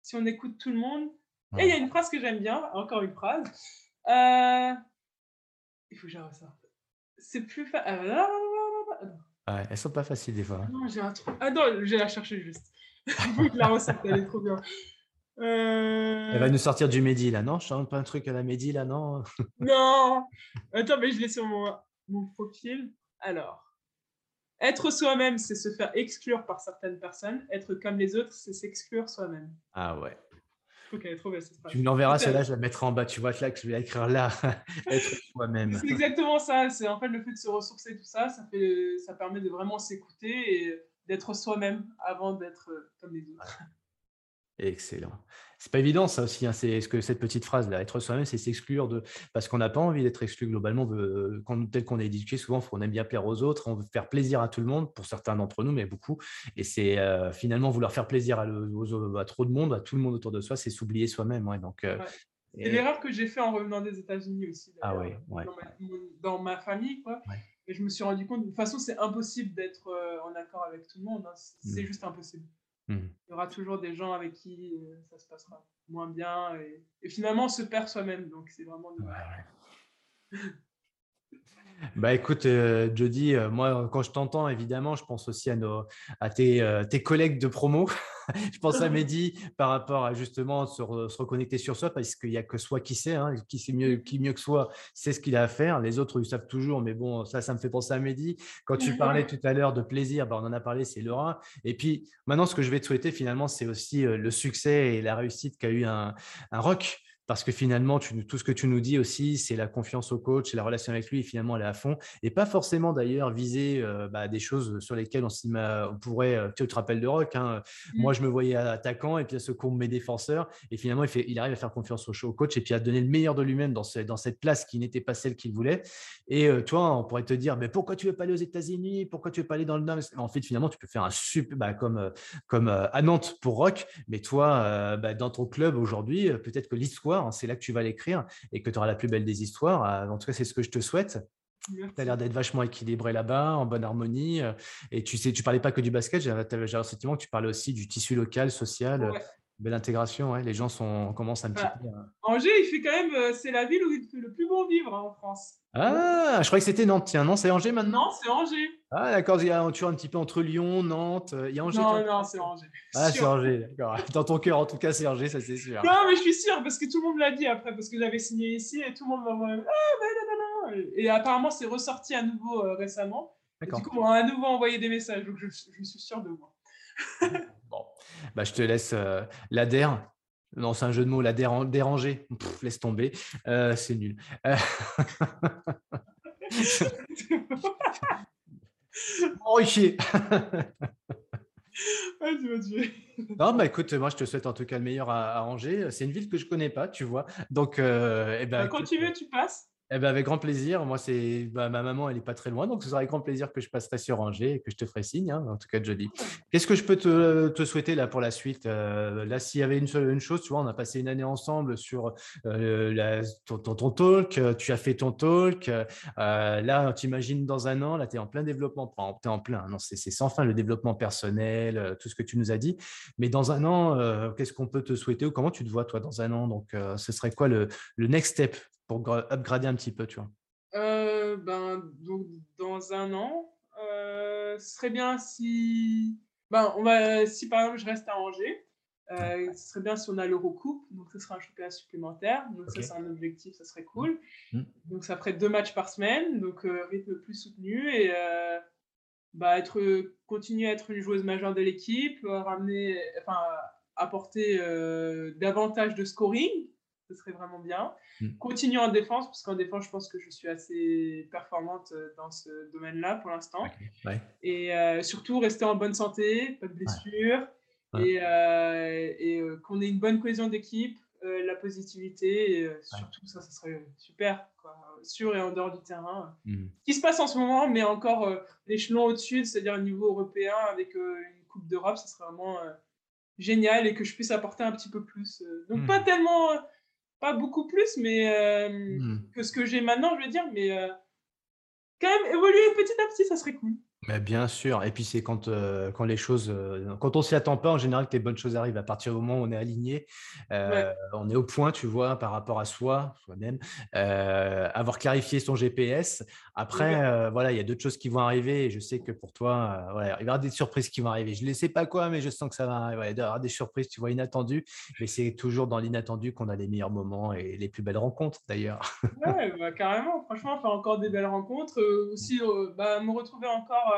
si on écoute tout le monde. Et il y a une phrase que j'aime bien, encore une phrase. Euh, il faut que j'arrête ça. C'est plus facile. Ah, ouais, elles sont pas faciles des fois. Hein. Non, j'ai un truc. Ah non, je vais la chercher juste. la recette, elle est trop bien. Euh... Elle va nous sortir du Mehdi là, non? Je chante pas un truc à la Mehdi là, non? Non Attends, mais je l'ai sur mon, mon profil. Alors, être soi-même, c'est se faire exclure par certaines personnes. Être comme les autres, c'est s'exclure soi-même. Ah ouais. Ok, trop bien Tu me l'enverras, celle-là, je la mettrai en bas. Tu vois là que je vais écrire là, être soi-même. C'est exactement ça. C'est en fait le fait de se ressourcer, tout ça, ça, fait, ça permet de vraiment s'écouter et d'être soi-même avant d'être comme les autres. Excellent. C'est pas évident ça aussi, hein, c'est ce que cette petite phrase là, être soi-même, c'est s'exclure de parce qu'on n'a pas envie d'être exclu globalement. veut, tel qu'on est éduqué, souvent on aime bien plaire aux autres, on veut faire plaisir à tout le monde, pour certains d'entre nous, mais beaucoup. Et c'est euh, finalement vouloir faire plaisir à, trop de monde, à tout le monde autour de soi, c'est s'oublier soi-même. Ouais, donc. Euh, c'est l'erreur que j'ai fait en revenant des États-Unis aussi. Ah ouais, dans, ma, famille, quoi. Et je me suis rendu compte, de toute façon, c'est impossible d'être euh, en accord avec tout le monde. Hein. C'est mmh. juste impossible. Mmh. Il y aura toujours des gens avec qui euh, ça se passera moins bien et, finalement on se perd soi-même. Donc c'est vraiment. Bah écoute, euh, Jody, euh, moi quand je t'entends, évidemment, je pense aussi à, nos, à tes, euh, tes collègues de promo. je pense à Mehdi par rapport à justement se, reconnecter sur soi parce qu'il n'y a que soi qui sait, hein, qui sait mieux, qui mieux que soi, c'est ce qu'il a à faire. Les autres, ils savent toujours, mais bon, ça, ça me fait penser à Mehdi. Quand tu parlais tout à l'heure de plaisir, bah, on en a parlé, c'est Laura. Et puis maintenant, ce que je vais te souhaiter finalement, c'est aussi le succès et la réussite qu'a eu un, un rock parce que finalement, tout ce que tu nous dis aussi, c'est la confiance au coach, c'est la relation avec lui, finalement, elle est à fond. Et pas forcément d'ailleurs viser euh, bah, des choses sur lesquelles on, on pourrait. Euh, tu te rappelles de Rock, hein, mmh. moi je me voyais attaquant et puis à ce coup mes défenseurs. Et finalement, il, fait, il, arrive à faire confiance au, coach et puis à donner le meilleur de lui-même dans, dans, cette place qui n'était pas celle qu'il voulait. Et euh, toi, on pourrait te dire, mais pourquoi tu veux pas aller aux États-Unis? Pourquoi tu veux pas aller dans le Nord? En fait, finalement, tu peux faire un super, bah, comme, comme à Nantes pour Rock, mais toi, bah, dans ton club aujourd'hui, peut-être que l'histoire Hein, c'est là que tu vas l'écrire et que tu auras la plus belle des histoires. Euh, en tout cas, c'est ce que je te souhaite. Tu as l'air d'être vachement équilibré là-bas, en bonne harmonie. Euh, et tu sais, tu parlais pas que du basket, j'ai le sentiment que tu parlais aussi du tissu local, social. Euh, belle intégration, ouais. les gens sont, commencent un petit bah, peu. Angers, il fait quand même, c'est la ville où il fait le plus bon vivre hein, en France. Ah, je croyais que c'était Nantes. Tiens, non, c'est Angers maintenant? Non, c'est Angers. Ah, d'accord. Il y a un, un petit peu entre Lyon, Nantes. Il y a Angers. Non, non, c'est Angers. Ah, c'est Angers, d'accord. Dans ton cœur, en tout cas, c'est Angers, ça c'est sûr. Non, mais je suis sûr parce que tout le monde l'a dit après, parce que j'avais signé ici et tout le monde m'a dit Ah, mais non, non, non. Et apparemment, c'est ressorti à nouveau euh, récemment. du coup, on a à nouveau envoyé des messages, donc je, je suis sûr de moi. bah, je te laisse euh, l'adhère non, c'est un jeu de mots, la déranger. laisse tomber. Euh, c'est nul. Euh, Oh, chier tu vas tuer. non, bah écoute, moi je te souhaite en tout cas le meilleur à, Angers. C'est une ville que je connais pas, tu vois. Donc, euh, eh ben, bah, quand tu veux, tu passes. Eh ben, avec grand plaisir. Moi, c'est bah, ma maman, elle n'est pas très loin, donc ce sera avec grand plaisir que je passerai sur Angers et que je te ferai signe. Hein, en tout cas, Jody. Qu'est-ce que je peux te, souhaiter là pour la suite? Euh, Là, s'il y avait une, une chose, tu vois, on a passé une année ensemble sur euh, ton, talk. Euh, tu as fait ton talk. là, tu imagines dans un an, là, tu es en plein développement. En plein. Non, c'est sans fin le développement personnel, tout ce que tu nous as dit. Mais dans un an, qu'est-ce qu'on peut te souhaiter ou comment tu te vois toi dans un an? Donc, ce serait quoi le, le next step? Pour upgrader un petit peu, tu vois? Euh, ben, donc, Dans un an, euh, ce serait bien si... Ben, on va, si par exemple je reste à Angers, euh, ce serait bien si on a l'Eurocoupe, donc ce sera un championnat supplémentaire. Donc ça, c'est un objectif, ça serait cool. Mmh. Donc ça ferait deux matchs par semaine, donc rythme plus soutenu et bah, être, continuer à être une joueuse majeure de l'équipe, ramener, enfin, apporter davantage de scoring ce serait vraiment bien. Mm. Continuer en défense, parce qu'en défense, je pense que je suis assez performante euh, dans ce domaine-là pour l'instant. Et euh, surtout, rester en bonne santé, pas de blessures, et, euh, et qu'on ait une bonne cohésion d'équipe, la positivité, et surtout, ça, ça serait super, quoi. sur et en dehors du terrain. Mm. Ce qui se passe en ce moment, mais encore l'échelon au-dessus, c'est-à-dire au niveau européen, avec une Coupe d'Europe, ça serait vraiment génial et que je puisse apporter un petit peu plus. Donc, mm. pas tellement pas beaucoup plus mais euh, hmm. que ce que j'ai maintenant, je veux dire, mais euh, quand même évoluer petit à petit, ça serait cool. Mais bien sûr. Et puis, c'est quand, euh, quand les choses. Euh, quand on s'y attend pas, en général, que les bonnes choses arrivent. À partir du moment où on est aligné, euh, on est au point, tu vois, par rapport à soi, soi-même. avoir clarifié son GPS. Après, voilà, il y a d'autres choses qui vont arriver. Et je sais que pour toi, voilà, il va y avoir des surprises qui vont arriver. Je ne sais pas quoi, mais je sens que ça va arriver. il va y avoir des surprises, tu vois, inattendues. Mais c'est toujours dans l'inattendu qu'on a les meilleurs moments et les plus belles rencontres, d'ailleurs. ouais, bah, carrément. Franchement, faire encore des belles rencontres. aussi, bah, me retrouver encore euh,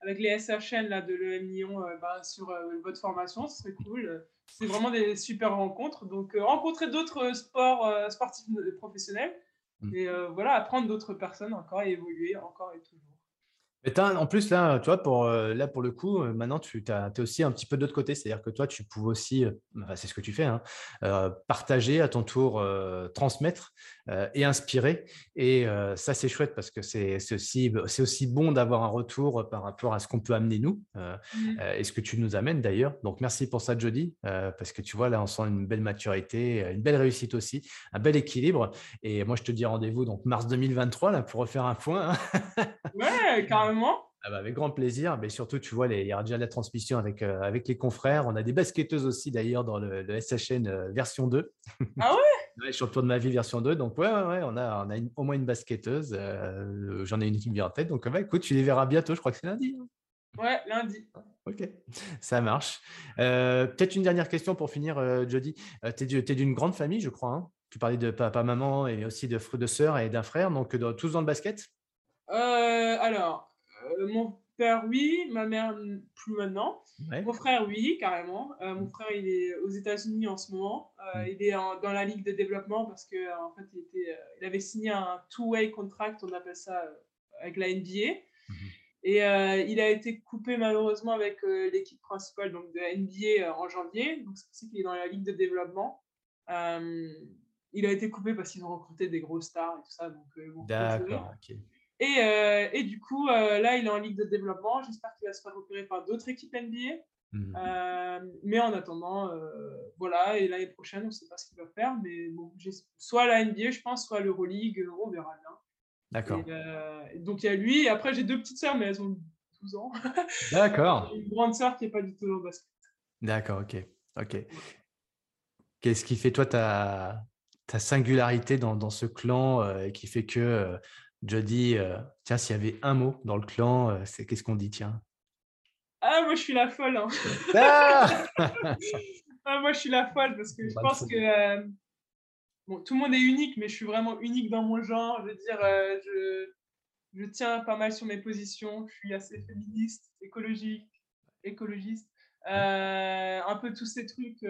avec les SHN là, de l'EM Lyon euh, bah, sur euh, votre formation, ce serait cool. C'est vraiment des super rencontres. Donc, rencontrer d'autres sports sportifs professionnels mm. et voilà, apprendre d'autres personnes encore et évoluer encore et toujours en plus, là, tu vois, pour, euh, là, pour le coup, euh, maintenant, tu es aussi un petit peu de l'autre côté. C'est-à-dire que toi, tu pouvais aussi, euh, c'est ce que tu fais, hein, partager à ton tour, transmettre et inspirer. Et ça, c'est chouette parce que c'est aussi, aussi bon d'avoir un retour par rapport à ce qu'on peut amener nous mmh. et ce que tu nous amènes d'ailleurs. Donc, merci pour ça, Jody, parce que tu vois, là, on sent une belle maturité, une belle réussite aussi, un bel équilibre. Et moi, je te dis rendez-vous donc mars 2023 là, pour refaire un point. Hein. ouais, carrément. Ah bah, avec grand plaisir. Mais surtout, tu vois, il y aura déjà la transmission avec, euh, avec les confrères. On a des basketteuses aussi, d'ailleurs, dans le, SHN euh, version 2. Ah ouais, ouais Champion de ma vie version 2. Donc, ouais, ouais, ouais on a, on a au moins une basketteuse. Euh, j'en ai une qui me vient en tête. Donc, bah, écoute, tu les verras bientôt. Je crois que c'est lundi. Hein. Ouais, lundi. Ok, ça marche. Peut-être une dernière question pour finir, Jody. tu es, d'une grande famille, je crois. Hein. tu parlais de papa, maman et aussi de, de sœurs et d'un frère. Donc, tous dans le basket? Euh, alors, euh, mon père, oui, ma mère, plus maintenant. Mon frère, oui, carrément. Euh, mon frère, il est aux États-Unis en ce moment. Mm. Il est dans la ligue de développement parce que en fait, il, était, il avait signé un two-way contract, on appelle ça, avec la NBA. Mm-hmm. Et il a été coupé malheureusement avec l'équipe principale donc, de la NBA en janvier. Donc, c'est qu'il est dans la ligue de développement. il a été coupé parce qu'ils ont recruté des grosses stars et tout ça. D'accord, ok. Euh, et, du coup, euh, là, il est en ligue de développement. J'espère qu'il va se faire repérer par d'autres équipes NBA. Mhm. Euh, mais en attendant, voilà, et l'année prochaine, on ne sait pas ce qu'il va faire. Mais bon, soit la NBA, je pense, soit l'Euroleague, on verra bien. D'accord. donc il y a lui, et après j'ai deux petites sœurs, mais elles ont 12 ans. D'accord. une grande sœur qui n'est pas du tout dans le basket. D'accord, ok. ok. Qu'est-ce qui fait toi ta, ta singularité dans, dans ce clan qui fait que Jody, euh, tiens, s'il y avait un mot dans le clan, euh, c'est qu'est-ce qu'on dit, tiens? Ah, moi, je suis la folle. Hein. Ah, ah moi, je suis la folle parce que je pense que euh, bon, tout le monde est unique, mais je suis vraiment unique dans mon genre. Je veux dire, je, je, tiens pas mal sur mes positions. Je suis assez féministe, écologique, écologiste. un peu tous ces trucs,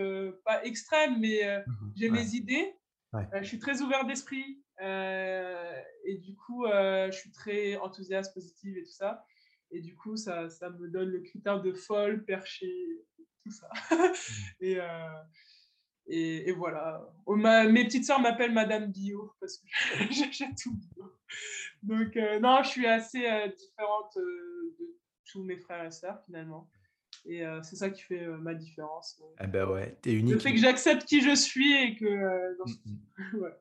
pas extrêmes, mais mmh j'ai mes idées. je suis très ouvert d'esprit. Euh, et du coup, euh, je suis très enthousiaste, positive et tout ça. Et du coup, ça, ça me donne le critère de folle, perché, tout ça. et, et, et, voilà. Oh, mes petites sœurs m'appellent Madame Bio parce que j'achète tout bio. Donc, non, je suis assez différente de tous mes frères et sœurs finalement. Et euh, c'est ça qui fait euh, ma différence. Ah ben ouais, t'es unique. Le fait que j'accepte qui je suis et que. Euh, mm, mm. ouais.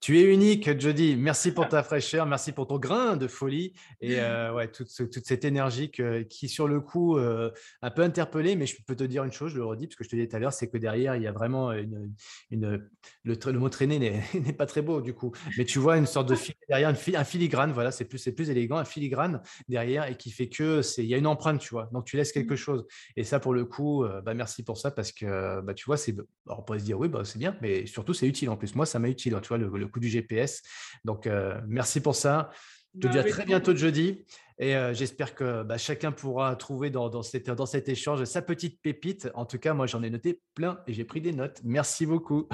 Tu es unique, Jody. Merci pour ta fraîcheur, merci pour ton grain de folie et euh, ouais, toute, toute, cette énergie qui, sur le coup, euh, un peu interpellé, mais je peux te dire une chose, je le redis, parce que je te disais tout à l'heure, c'est que derrière, il y a vraiment une. une le, le, mot traîner n'est pas très beau du coup, mais tu vois une sorte de fil derrière, un filigrane, voilà, c'est plus, plus élégant, un filigrane derrière et qui fait que c'est il y a une empreinte, tu vois. Donc tu laisses quelque mmh. chose. Et ça, pour le coup, euh, bah, merci pour ça parce que bah, tu vois, c'est. On pourrait se dire, oui, bah, c'est bien, mais surtout, c'est utile en plus. Moi, ça m'a utile, hein, tu vois, le coup du GPS. Donc, euh, merci pour ça. Je te dis à bah, très bientôt de jeudi et euh, j'espère que bah, chacun pourra trouver dans, dans, cette, dans cet échange sa petite pépite. En tout cas, moi, j'en ai noté plein et j'ai pris des notes. Merci beaucoup.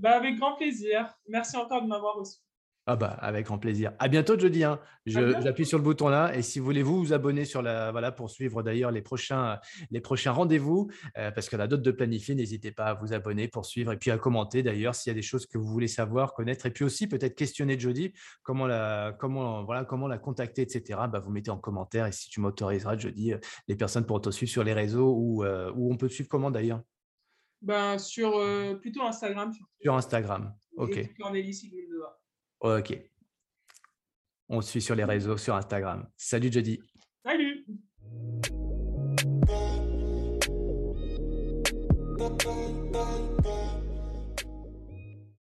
bah, avec grand plaisir. Merci encore de m'avoir reçu. Ah bah, avec grand plaisir. À bientôt, jeudi. Hein. J'appuie sur le bouton là. Et si vous voulez vous, vous abonner sur la, voilà, pour suivre d'ailleurs les prochains, les prochains rendez-vous, euh, parce qu'il y en a d'autres de planifier, n'hésitez pas à vous abonner pour suivre et puis à commenter d'ailleurs s'il y a des choses que vous voulez savoir, connaître. Et puis aussi peut-être questionner jeudi, comment la, comment, voilà, comment la contacter, etc. Bah, vous mettez en commentaire. Et si tu m'autoriseras jeudi, euh, les personnes pourront te suivre sur les réseaux ou, euh, on peut te suivre comment d'ailleurs? Ben, Sur plutôt Instagram. Sur Instagram. Ok. Ok. On se suit sur les réseaux, sur Instagram. Salut Jody. Salut.